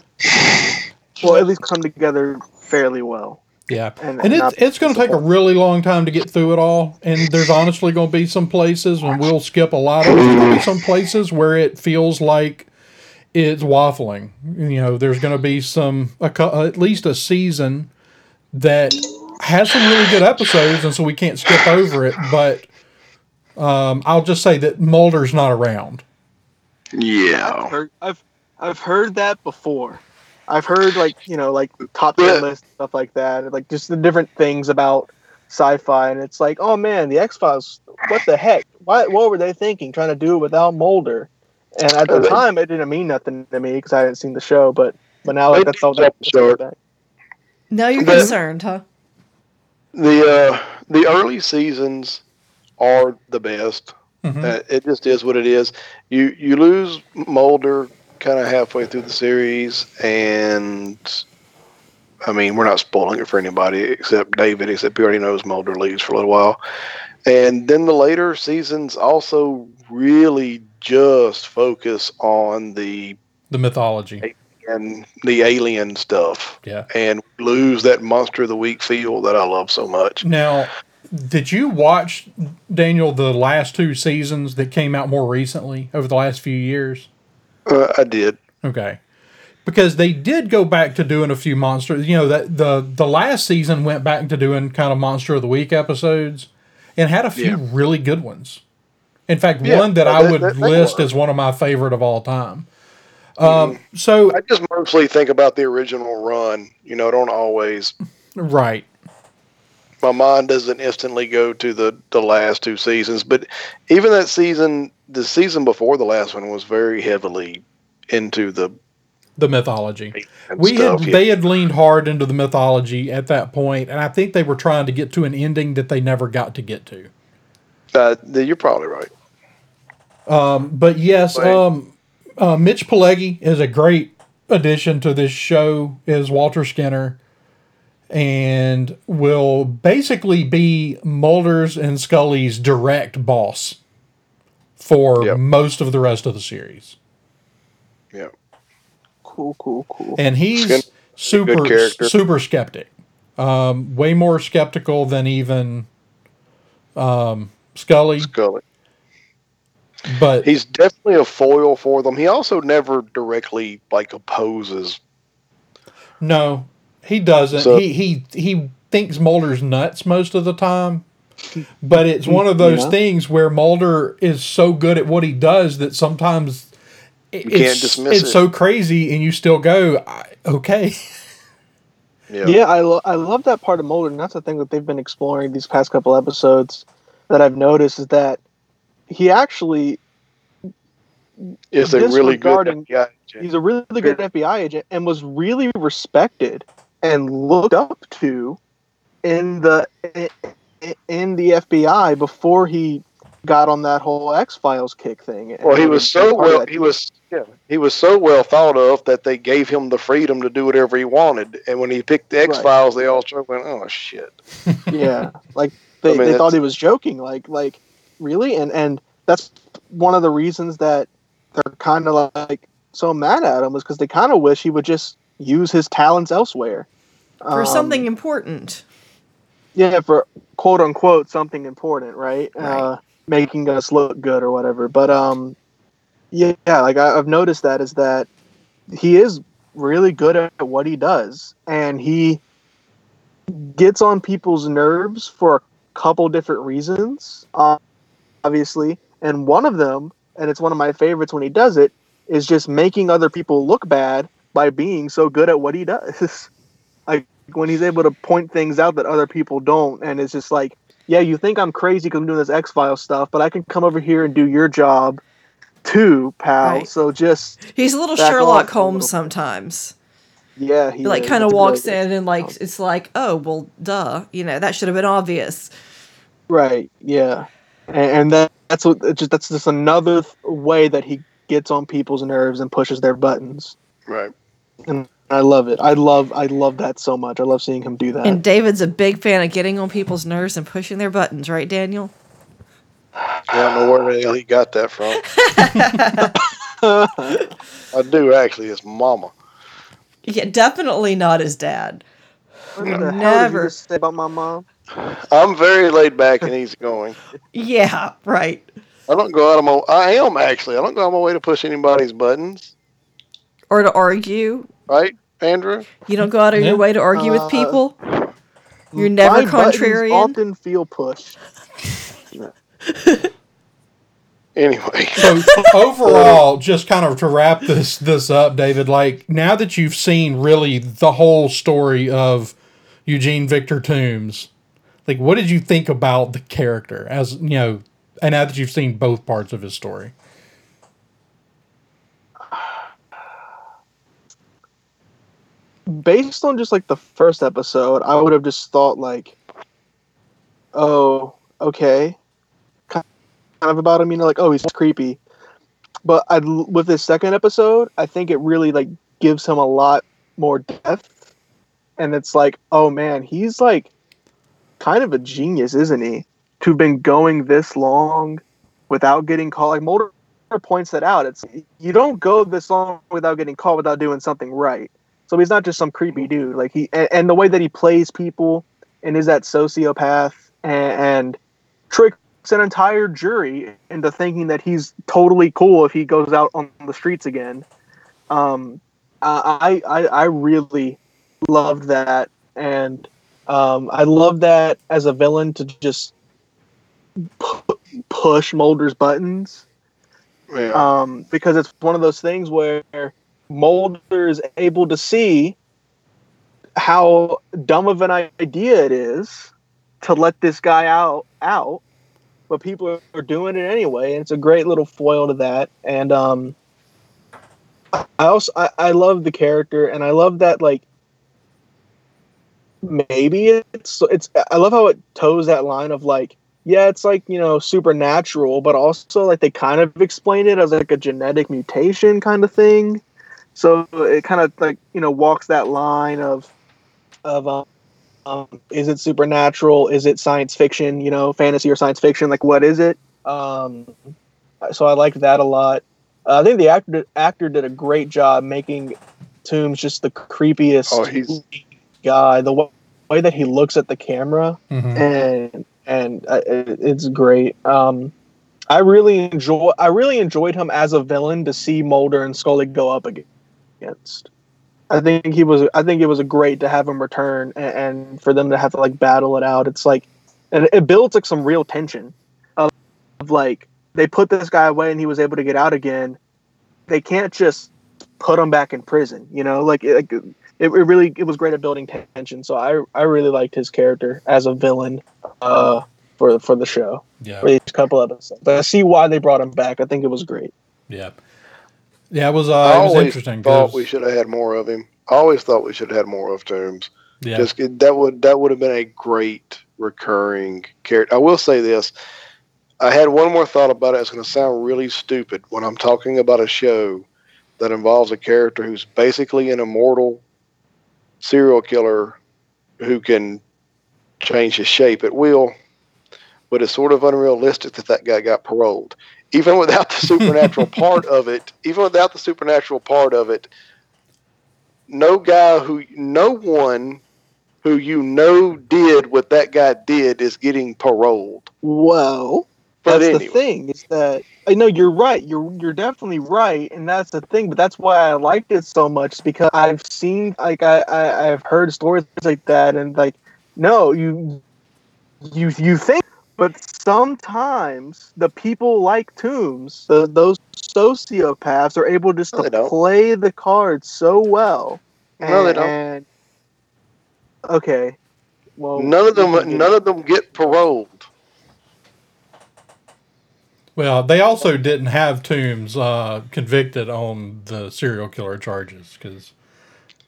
well, at least come together fairly well. Yeah, And- and, and it's it's going to take a really long time to get through it all. And there's honestly going to be some places, and we'll skip a lot of it. There'll be some places where it feels like it's waffling. You know, there's going to be some a, at least a season that has some really good episodes, and so we can't skip over it. But um, I'll just say that Mulder's not around. I've Yeah. heard, I've I've heard that before. I've heard like you know like top ten Yeah. list stuff like that, like just the different things about sci-fi, and it's like, oh man, the X Files. What the heck? Why? What were they thinking? Trying to do it without Mulder? And at the time, it didn't mean nothing to me because I hadn't seen the show. But but now like, that's all that. jump short. that's No, you're But- concerned, huh? The uh, the early seasons are the best. Mhm. Uh, it just is what it is. You you lose Mulder kind of halfway through the series, and I mean we're not spoiling it for anybody except David, except he already knows Mulder leaves for a little while. And then the later seasons also really just focus on the The mythology. and the alien stuff, Yeah. and lose that monster of the week feel that I love so much. Now, did you watch Daniel the last two seasons that came out more recently over the last few years? Uh, I did. Okay. Because they did go back to doing a few monsters. You know, that the the last season went back to doing kind of monster of the week episodes and had a few Yeah. really good ones. In fact, Yeah, one that that- I would that- that list as one of my favorite of all time. Um, so I just mostly think about the original run. You know, don't always. right. My mind doesn't instantly go to the the last two seasons, but even that season, the season before the last one was very heavily into the The mythology. we stuff. had yeah. they had leaned hard into the mythology at that point, and I think they were trying to get to an ending that they never got to get to. Uh, you're probably right. But yes, um, uh, Mitch Pileggi is a great addition to this show. Is Walter Skinner, and will basically be Mulder's and Scully's direct boss for Yep. most of the rest of the series. Yeah. Cool, cool, cool. And he's Skin- super good super skeptic. Um, way more skeptical than even um, Scully, Scully. but He's definitely a foil for them. He also never directly like opposes. No, he doesn't. So- he he he thinks Mulder's nuts most of the time. But it's one of those Yeah. things where Mulder is so good at what he does that sometimes it- You can't it's, dismiss it's it. so crazy, and you still go, "I- okay. Yeah. Yeah, I, lo- I love that part of Mulder, and that's the thing that they've been exploring these past couple episodes that I've noticed is that he actually is a really good disregarding- guy. he's a really good FBI agent and was really respected and looked up to in the in the FBI before he got on that whole X Files kick thing. Well, he was so well. He was yeah. He was so well thought of that they gave him the freedom to do whatever he wanted. And when he picked the X Files, they all started going, "Oh shit!" yeah like they, I mean, they thought he was joking like like really and and that's one of the reasons that they're kind of like so mad at him was because they kind of wish he would just use his talents elsewhere For Um, something important. yeah for quote unquote something important right, Right. Uh, making us look good or whatever. But um yeah like I, i've noticed that is that he is really good at what he does. And he gets on people's nerves for a couple different reasons obviously. And one of them and it's one of my favorites when he does it is just making other people look bad by being so good at what he does like when he's able to point things out that other people don't and it's just like yeah you think i'm crazy because i'm doing this x-file stuff but i can come over here and do your job too pal Right. so just He's a little Sherlock Holmes little. sometimes. yeah he He like kind of walks really in and like it's like, oh well, duh, you know that should have been obvious. Right. Yeah. And, and that, that's what it's just that's just another th- way that he gets on people's nerves and pushes their buttons. Right. And I love it. I love I love that so much. I love seeing him do that. And David's a big fan of getting on people's nerves and pushing their buttons, right, Daniel? I don't know where the hell he got that from. I do actually. It's Mama. Yeah, definitely not his dad. what the hell did you Never. say about my mom? I'm very laid back and easygoing. Yeah, right. I don't go out of my. I am actually. I don't go out of my way to push anybody's buttons. Or to argue. Right, Andrew? You don't go out of Yeah. your way to argue Uh, with people. You're never My buttons contrarian. Often feel pushed. Anyway, So overall, just kind of to wrap this this up, David. Like now that you've seen really the whole story of Eugene Victor Tooms, like what did you think about the character as you know? And now that you've seen both parts of his story, Based on just like the first episode, I would have just thought like, oh, okay, kind of about him. You know, like oh, he's creepy. But I with this second episode, I think it really like gives him a lot more depth, and it's like, oh man, he's like kind of a genius, isn't he? To have been going this long without getting caught. Like Mulder points that out. It's you don't go this long without getting caught without doing something right. So he's not just some creepy dude. Like he and, and the way that he plays people and is that sociopath and, and tricks an entire jury into thinking that he's totally cool if he goes out on the streets again. Um, I I I really loved that, and um, I love that as a villain to just pu- push Mulder's buttons yeah. um, because it's one of those things where Mulder is able to see how dumb of an idea it is to let this guy out out, but people are doing it anyway, and it's a great little foil to that. And um, I also I, I love the character, and I love that like maybe it's it's I love how it toes that line of like yeah, it's like, you know, supernatural, but also like they kind of explain it as like a genetic mutation kind of thing. So it kind of like, you know, walks that line of of Um, is it supernatural? Is it science fiction? You know, fantasy or science fiction? Like, what is it? Um, so I liked that a lot. Uh, I think the actor actor did a great job making Tooms just the creepiest Oh, he's- guy. The wa- way that he looks at the camera Mhm. and and uh, it- it's great. Um, I really enjoy. I really enjoyed him as a villain to see Mulder and Scully go up against. I think he was. I think it was a great to have him return and, and for them to have to like battle it out. It's like, and it builds like some real tension of, of like they put this guy away and he was able to get out again. They can't just put him back in prison. You know, like it, like it, it really it was great at building tension. So I I really liked his character as a villain uh, for for the show Yeah. for these couple episodes. But I see why they brought him back. I think it was great. Yeah. Yeah, it was. Uh, I it was always interesting. thought we should have had more of him. I always thought we should have had more of Tooms. Yeah. Just that would that would have been a great recurring character. I will say this. I had one more thought about it. It's going to sound really stupid when I'm talking about a show that involves a character who's basically an immortal serial killer who can change his shape at will, but it's sort of unrealistic that that guy got paroled. Even without the supernatural part of it, even without the supernatural part of it, no guy who, no one who you know did what that guy did is getting paroled. Well, But that's anyway. the thing is that I know you're right. You're you're definitely right, and that's the thing. But that's why I liked it so much because I've seen like I, I I've heard stories like that, and like no, you you you think, but sometimes the people like Tooms, the, those sociopaths, are able just No, to don't. play the cards so well. No, they don't. okay. Well, None of them, get- none of them get paroled. Well, they also didn't have Tooms uh, convicted on the serial killer charges because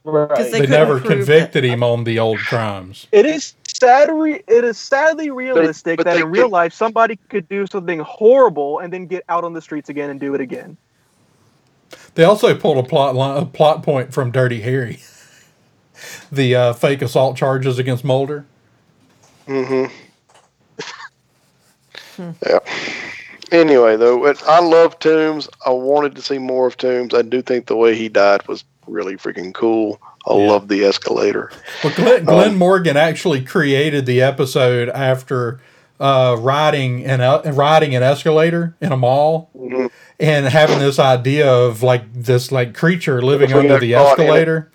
Right. They they, never prove convicted him on the old crimes. It is sad. Re- it is sadly realistic but that they in real could- life somebody could do something horrible and then get out on the streets again and do it again. They also pulled a plot line, a plot point from Dirty Harry, the uh, fake assault charges against Mulder. Mm-hmm. yeah. Anyway, though, it, I love Tooms. I wanted to see more of Tooms. I do think the way he died was really freaking cool. I Yeah. love the escalator. Well, Glenn, Glenn Um, Morgan actually created the episode after uh, riding an uh, riding an escalator in a mall Mhm. and having this idea of like this like creature living under the caught in it. escalator.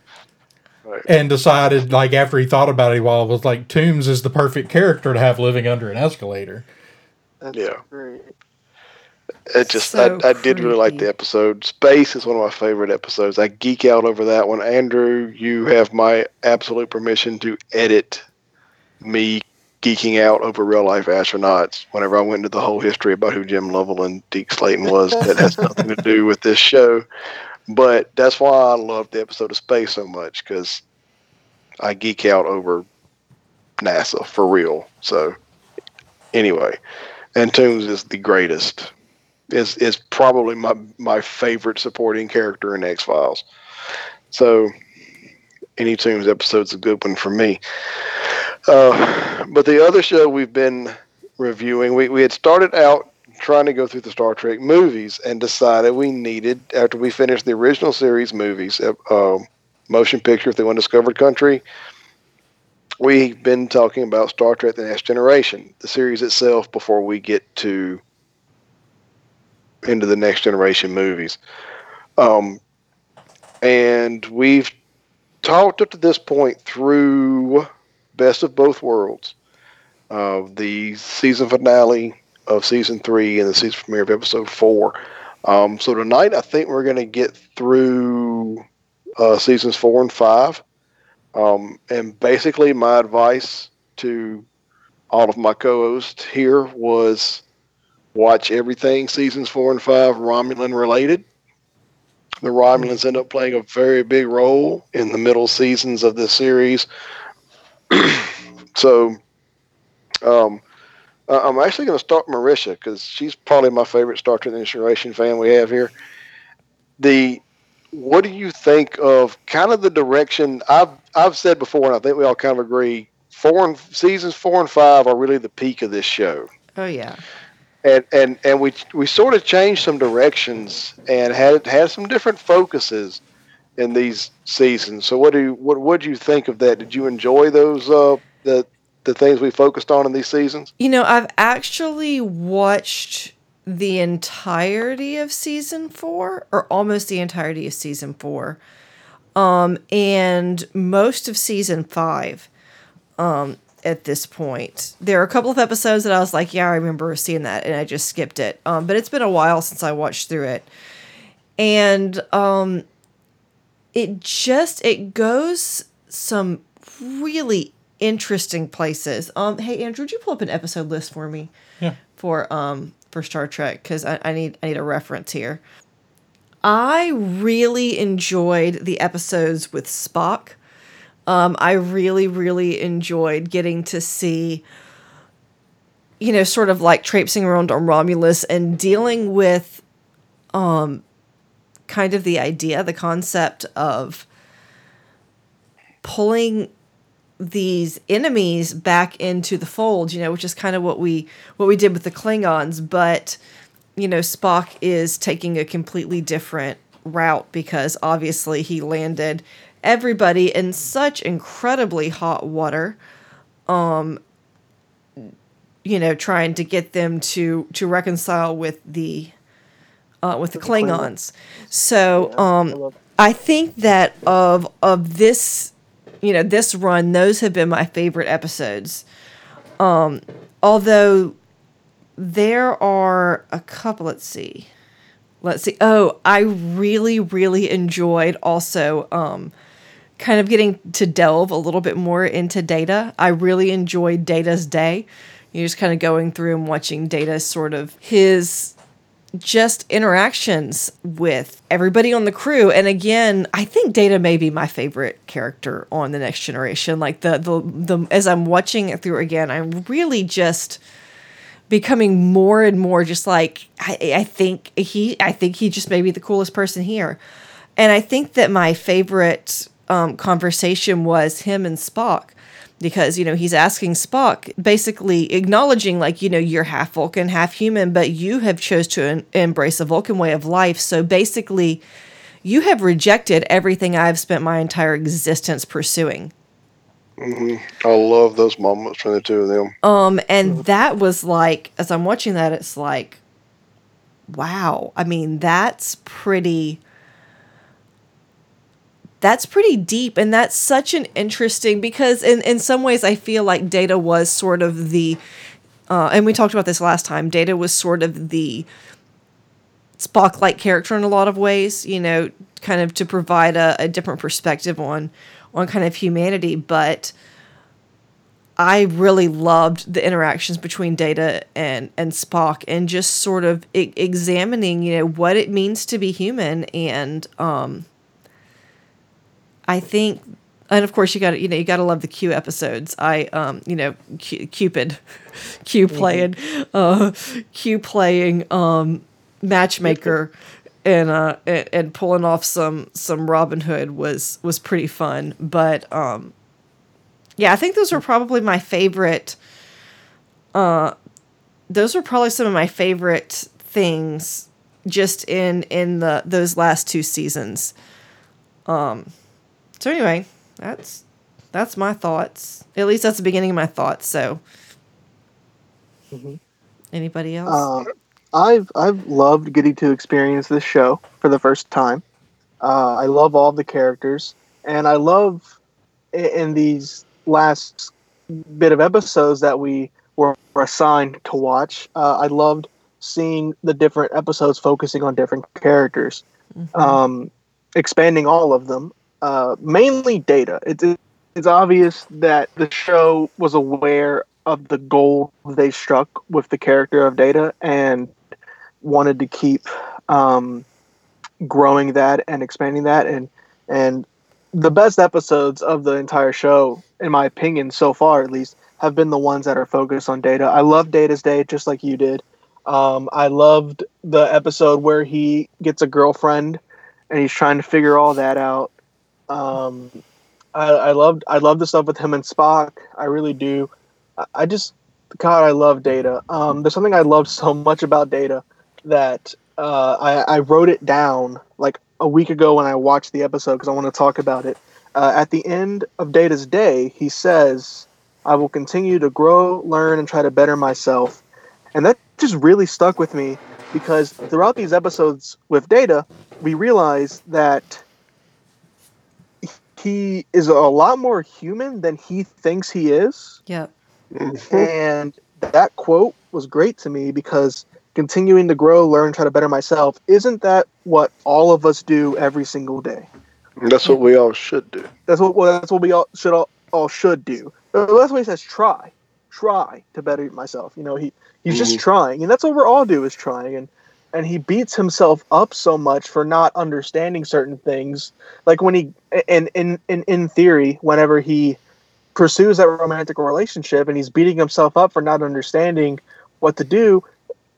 Right. And decided, like after he thought about it while, it was like Tooms is the perfect character to have living under an escalator. That's Yeah. great. It just, So I, I did really like the episode. Space is one of my favorite episodes. I geek out over that one. Andrew, you have my absolute permission to edit me geeking out over real life astronauts whenever I went into the whole history about who Jim Lovell and Deke Slayton was. that has nothing to do with this show. But that's why I love the episode of Space so much because I geek out over NASA for real. So, anyway, and Tooms is the greatest is is probably my my favorite supporting character in X Files. So any Tooms episode's a good one for me. Uh, but the other show we've been reviewing, we, we had started out trying to go through the Star Trek movies and decided we needed after we finished the original series movies, uh, um, motion picture, The Undiscovered Country. We've been talking about Star Trek: The Next Generation, the series itself, before we get to into the next generation movies. Um, and we've talked up to this point through Best of Both Worlds, uh, the season finale of season three and the season premiere of episode four. Um, so tonight, I think we're going to get through uh, seasons four and five. Um, and basically, my advice to all of my co-hosts here was watch everything seasons four and five Romulan related. The Romulans end up playing a very big role in the middle seasons of this series. so, um, I'm actually going to start Marisha because she's probably my favorite Star Trek: The Next Generation fan we have here. The what do you think of kind of the direction I've I've said before, and I think we all kind of agree. four and seasons four and five are really the peak of this show. Oh yeah. And and and we we sort of changed some directions and had had some different focuses in these seasons. So what do you, what what do you think of that? Did you enjoy those uh, the the things we focused on in these seasons? You know, I've actually watched the entirety of season four, or almost the entirety of season four, um, and most of season five. Um, at this point, there are a couple of episodes that I was like, "Yeah, I remember seeing that," and I just skipped it. Um, but it's been a while since I watched through it, and um, it just it goes some really interesting places. Um, hey Andrew, would you pull up an episode list for me? Yeah. For um for Star Trek because I, I need I need a reference here. I really enjoyed the episodes with Spock. Um, I really really enjoyed getting to see. You know, sort of like traipsing around on Romulus and dealing with, um, kind of the idea, the concept of pulling these enemies back into the fold, you know, which is kind of what we what we did with the Klingons, but you know, Spock is taking a completely different route because obviously he landed everybody in such incredibly hot water um you know trying to get them to to reconcile with the uh, with the Klingons. So um, I think that of of this, you know, this run, those have been my favorite episodes. Um, although there are a couple. Let's see. Let's see. Oh, I really, really enjoyed also um, kind of getting to delve a little bit more into Data. I really enjoyed Data's day. You're just kind of going through and watching Data sort of his just interactions with everybody on the crew. And again, I think Data may be my favorite character on the Next Generation. Like the the the as I'm watching it through again, I'm really just becoming more and more just like I, I think he I think he just may be the coolest person here. And I think that my favorite um, conversation was him and Spock because you know he's asking Spock basically acknowledging like you know you're half Vulcan half human but you have chose to en- embrace a Vulcan way of life. So basically you have rejected everything I've spent my entire existence pursuing. Hmm I love those moments from the two of them. um and that was like as I'm watching that it's like wow. I mean that's pretty that's pretty deep and that's such an interesting because in, in some ways i feel like data was sort of the uh, and we talked about this last time data was sort of the spock like character in a lot of ways you know kind of to provide a, a different perspective on on kind of humanity but i really loved the interactions between data and and spock and just sort of e- examining you know what it means to be human and um I think, and of course you got to you know you got to love the Q episodes. I um you know Q, Cupid, Q playing, uh, Q playing um matchmaker, and uh and, and pulling off some some Robin Hood was was pretty fun. But um, yeah, I think those were probably my favorite. Uh, those were probably some of my favorite things just in in the those last two seasons. Um so anyway, that's that's my thoughts. At least that's the beginning of my thoughts. So, Mhm. anybody else? Um, I've I've loved getting to experience this show for the first time. Uh, I love all the characters, and I love in these last bit of episodes that we were, assigned to watch. Uh, I loved seeing the different episodes focusing on different characters, Mhm. um, expanding all of them. Uh, mainly data. It's it's obvious that the show was aware of the goal they struck with the character of Data and wanted to keep um, growing that and expanding that and and the best episodes of the entire show, in my opinion, so far at least, have been the ones that are focused on Data. I love Data's Day just like you did. Um, I loved the episode where he gets a girlfriend and he's trying to figure all that out. Um, I, I loved I love the stuff with him and Spock. I really do. I, I just God, I love Data. Um, there's something I love so much about Data that uh, I, I wrote it down like a week ago when I watched the episode because I want to talk about it. Uh, at the end of Data's day, he says, "I will continue to grow, learn, and try to better myself," and that just really stuck with me because throughout these episodes with Data, we realize that he is a lot more human than he thinks he is. Yep. And that quote was great to me because continuing to grow, learn, try to better myself, isn't that what all of us do every single day? That's what we all should do. That's what well, that's what we all should all, all should do. Uh, That's why he says try, try to better myself. You know, he he's just Mhm. trying, and that's what we're all do is trying. And and he beats himself up so much for not understanding certain things. Like when he in in in in theory, whenever he pursues that romantic relationship, and he's beating himself up for not understanding what to do.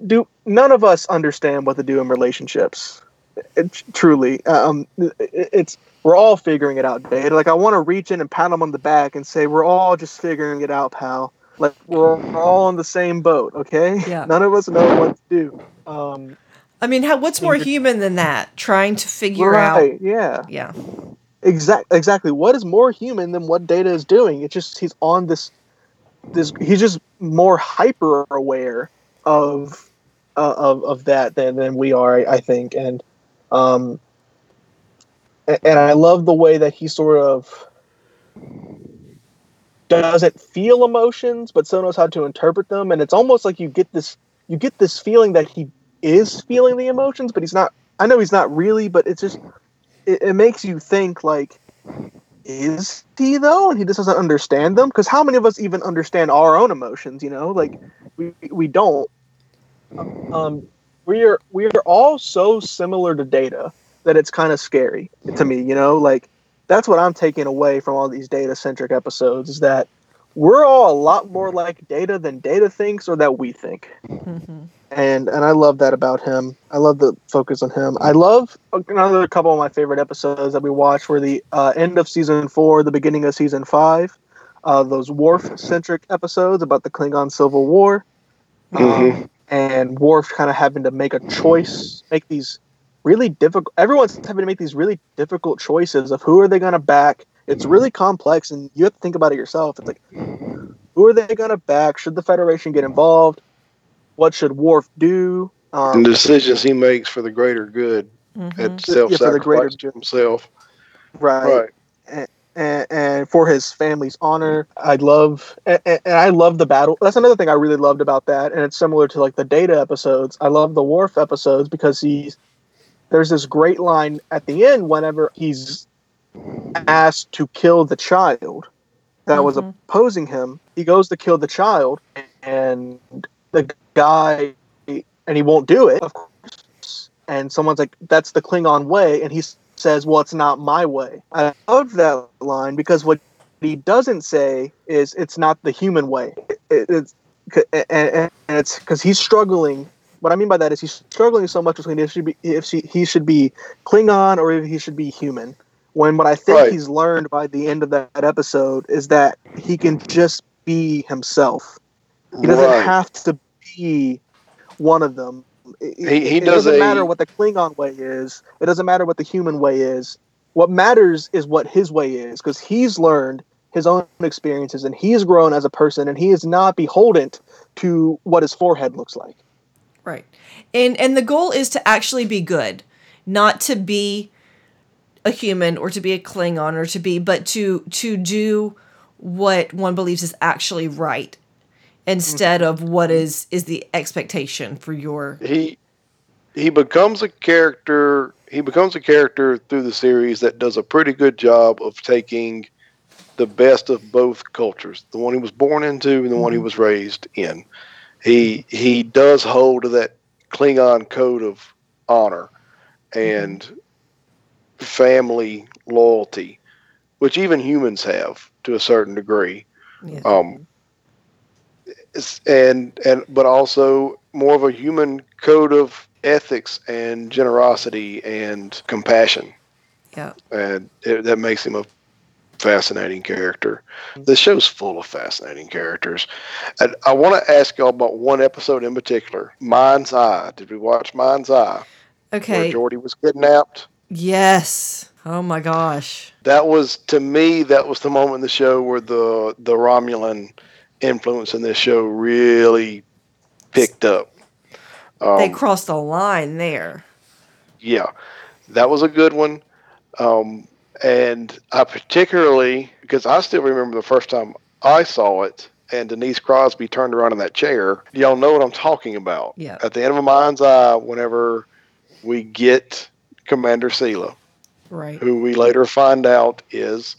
Do none of us understand what to do in relationships? It, truly, um, it- it's we're all figuring it out, Dave. Like I want to reach in and pat him on the back and say, "We're all just figuring it out, pal. Like we're all on the same boat, okay? Yeah. None of us know what to do." Um, I mean, how, what's more human than that? Trying to figure out. Yeah, Yeah. exact, exactly. What is more human than what Data is doing? It's just he's on this, this. He's just more hyper aware of, uh, of of that than than we are, I, I think, and um, and I love the way that he sort of doesn't feel emotions, but still knows how to interpret them, and it's almost like you get this you get this feeling that he is feeling the emotions, but he's not. I know he's not really, but it's just it, it makes you think like is he though? And he just doesn't understand them? Because how many of us even understand our own emotions you know? Like we we don't. Um we are we are all so similar to data that it's kind of scary to me you know? Like that's what i'm taking away from all these data centric episodes is that we're all a lot more like data than data thinks or that we think. Hmm and and I love that about him. I love the focus on him. I love another couple of my favorite episodes that we watched were the uh, end of season four, the beginning of season five. Uh, those Worf centric episodes about the Klingon Civil War, um, and Worf kind of having to make a choice, make these really difficult. Everyone's having to make these really difficult choices of who are they going to back. It's really complex, and you have to think about it yourself. It's like, who are they going to back? Should the Federation get involved? What should Worf do? Um, the decisions he makes for the greater good hmm at for the self-sacrifice greater to himself. right. Right. and, and for his family's honor. I love and, and I love the battle. That's another thing I really loved about that, and it's similar to like the Data episodes. I love the Worf episodes because he's there's this great line at the end whenever he's asked to kill the child that was Mhm. opposing him. He goes to kill the child, and the guy and he won't do it, of course. And someone's like, "That's the Klingon way," and he says, "Well, it's not my way." I love that line because what he doesn't say is, "It's not the human way." It, it's and, and it's because he's struggling. What I mean by that is he's struggling so much between if she be, if she, he should be Klingon or if he should be human. When what I think Right. he's learned by the end of that episode is that he can just be himself. He doesn't Right. have to be one of them. It, He- he it does doesn't a- matter what the Klingon way is. It doesn't matter what the human way is. What matters is what his way is because he's learned his own experiences and he's grown as a person and he is not beholden to what his forehead looks like. Right. And and the goal is to actually be good, not to be a human or to be a Klingon or to be but to to do what one believes is actually right instead of what is is the expectation for your he he becomes a character he becomes a character through the series that does a pretty good job of taking the best of both cultures the one he was born into and the one he was raised in. He he does hold to that klingon code of honor and family loyalty which even humans have to a certain degree. Yeah. um, and and but also more of a human code of ethics and generosity and compassion, yeah. and it, that makes him a fascinating character. The show's full of fascinating characters. And I want to ask y'all about one episode in particular Mind's Eye. Did we watch Mind's Eye? Okay. Where Geordi was kidnapped? Yes. Oh my gosh. That was, to me, that was the moment in the show where the, the Romulan influence in this show really picked up. Um, they crossed a line there. yeah, that was a good one. Um, and I particularly, because I still remember the first time I saw it and Denise Crosby turned around in that chair. Y'all know what I'm talking about. Yeah. At the end of a mind's eye, whenever we get Commander Sela, Right. who we later find out is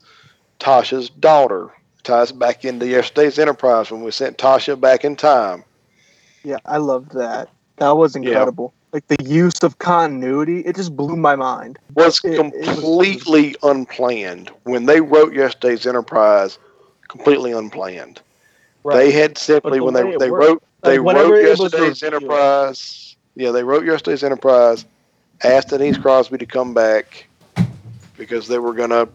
Tasha's daughter, ties back into yesterday's Enterprise when we sent Tasha back in time. Yeah, I loved that. That was incredible. Like the use of continuity, it just blew my mind. was It- it was- completely unplanned. When they wrote yesterday's Enterprise, completely unplanned. They had simply the when they they wrote they like, wrote yesterday's. Enterprise. Yeah, they wrote yesterday's Enterprise. Asked Denise Crosby to come back because they were gonna,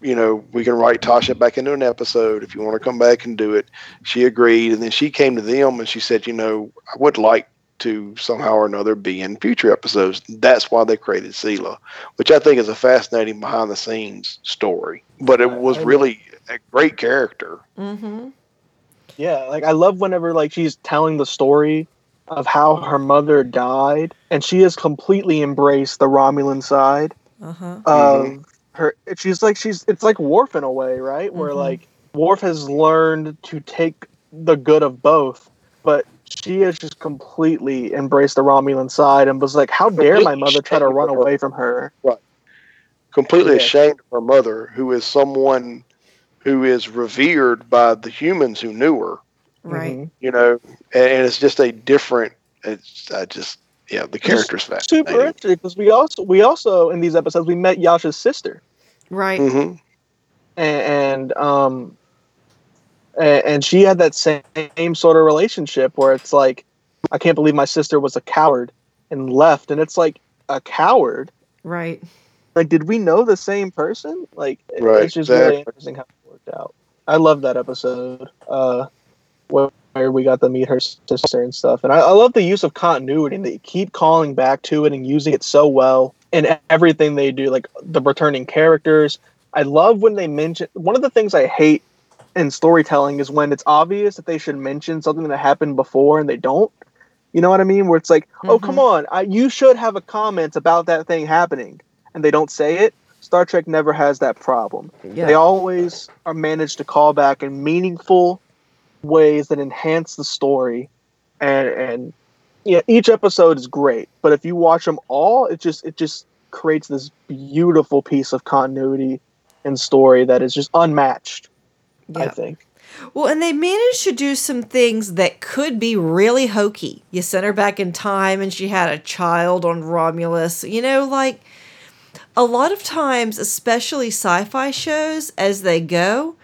you know, we can write Tasha back into an episode if you want to come back and do it. She agreed, and then she came to them and she said, you know, I would like to somehow or another be in future episodes. That's why they created Sela, which I think is a fascinating behind the scenes story. But it was really a great character. Mm-hmm. Yeah, like I love whenever like she's telling the story of how her mother died, and she has completely embraced the Romulan side Uh-huh. of her. She's like she's it's like Worf in a way, right? Where Mhm. like Worf has learned to take the good of both, but she has just completely embraced the Romulan side and was like, "How dare my mother try to run away from her?" Right. Completely Yeah. ashamed of her mother, who is someone who is revered by the humans who knew her. Right. Mhm. You know, and, and it's just a different. It's I just yeah, the character's fact. super interesting because we also we also in these episodes we met Tasha's sister. Right. hmm and, and um and, and she had that same sort of relationship where it's like i can't believe my sister was a coward and left. And it's like a coward? Right. like did we know the same person? Like Right, it's just really exactly. interesting how it worked out. I love that episode uh where where we got to meet her sister and stuff. And I, I love the use of continuity. And they keep calling back to it and using it so well in everything they do like the returning characters. I love when they mention one of the things i hate in storytelling is when it's obvious that they should mention something that happened before and they don't. You know what i mean? Where it's like oh Mhm. come on I, you should have a comment about that thing happening and they don't say it. Star trek never has that problem. Yeah. they always are managed to call back in meaningful ways that enhance the story and and yeah each episode is great but if you watch them all it just it just creates this beautiful piece of continuity and story that is just unmatched i think Well, and they managed to do some things that could be really hokey. You sent her back in time and she had a child on Romulus. You know, like a lot of times, especially sci fi shows, as they go,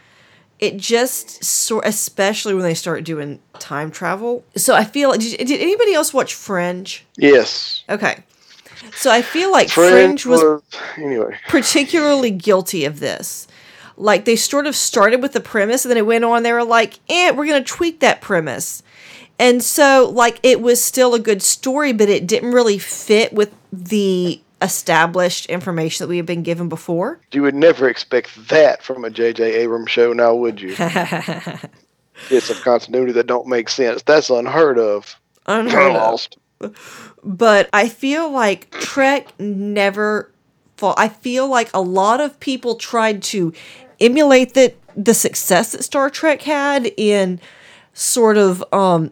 it just sort especially when they start doing time travel. So I feel did, did anybody else watch Fringe? Yes, Okay. So I feel like Fringe, Fringe was was anyway. particularly guilty of this. Like they sort of started with the premise and then it went on, they were like, eh, we're gonna tweak that premise. And so like it was still a good story, but it didn't really fit with the established information that we have been given before. You would never expect that from a J.J. Abrams show, now would you? It's of continuity that don't make sense. That's unheard of. Unheard of. But I feel like Trek never fall. I feel like a lot of people tried to emulate the the success that Star Trek had in sort of um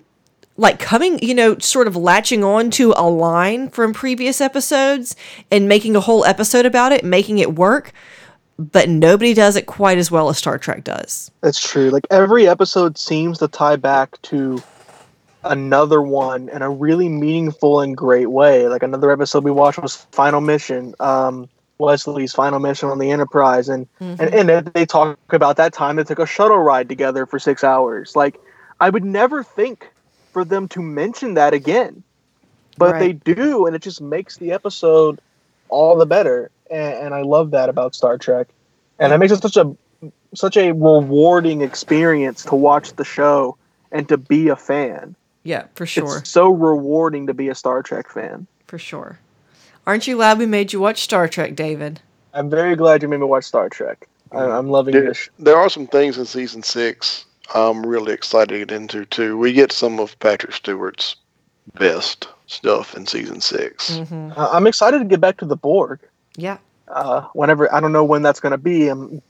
like coming, you know, sort of latching on to a line from previous episodes and making a whole episode about it, making it work. But nobody does it quite as well as Star Trek does. That's true. Like every episode seems to tie back to another one in a really meaningful and great way. Like another episode we watched was Final Mission, um, Wesley's final mission on the Enterprise, and and and then they talk about that time they took a shuttle ride together for six hours. Like I would never think for them to mention that again, but they do, and it just makes the episode all the better. And, and I love that about Star Trek, and it makes it such a such a rewarding experience to watch the show and to be a fan. Yeah, for sure. It's so rewarding to be a Star Trek fan. For sure. Aren't you glad we made you watch Star Trek, David? I'm very glad you made me watch Star Trek. I, I'm loving There, this. there are some things in season six I'm really excited to get into too. We get some of Patrick Stewart's best stuff in season 6 Mm-hmm. Uh, I'm excited to get back to the Borg. Yeah. Uh, whenever I don't know when that's going to be. I'm,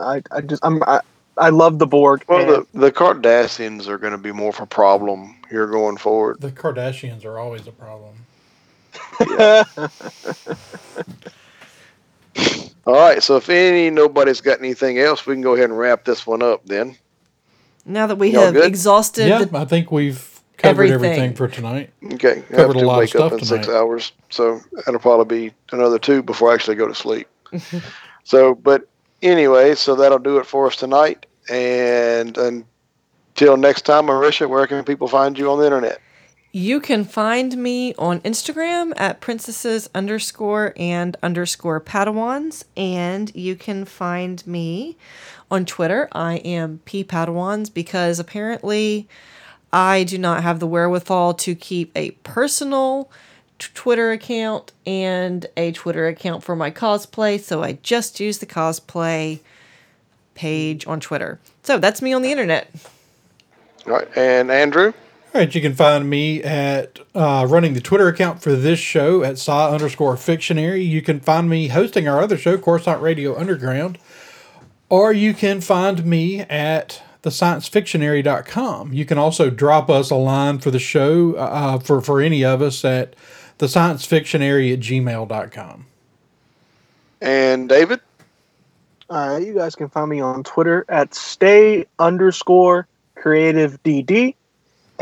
I, I just I'm I, I love the Borg. Well, and- the the Cardassians are going to be more of a problem here going forward. The Kardashians are always a problem. All right, so if any nobody's got anything else, we can go ahead and wrap this one up then. Now that we Y'all have good? exhausted Yeah, the I think we've covered Everything. everything, for tonight. Okay, I Covered have a to lot of wake up stuff in six tonight. hours, so that'll probably be another two before I actually go to sleep. so, but anyway, so that'll do it for us tonight. And until next time, Marisha, where can people find you on the internet? You can find me on Instagram at princesses underscore and underscore padawans. And you can find me on Twitter. I am P Padawans because apparently I do not have the wherewithal to keep a personal t- Twitter account and a Twitter account for my cosplay. So I just use the cosplay page on Twitter. So that's me on the internet. All right, and Andrew. All right, you can find me at uh, running the Twitter account for this show at saw underscore fictionary. You can find me hosting our other show, Coruscant Radio Underground, or you can find me at thesciencefictionary.com. You can also drop us a line for the show uh, for, for any of us at thesciencefictionary at gmail.com. And David. Uh, you guys can find me on Twitter at stay underscore creative DD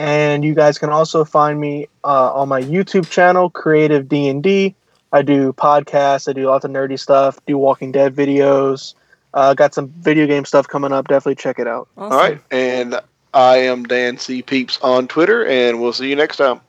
and you guys can also find me uh, on my YouTube channel, Creative D&D. I do podcasts, I do lots of nerdy stuff, do Walking Dead videos. Uh, got some video game stuff coming up. Definitely check it out. Awesome. All right, and I am Dan C Peeps on Twitter, and we'll see you next time.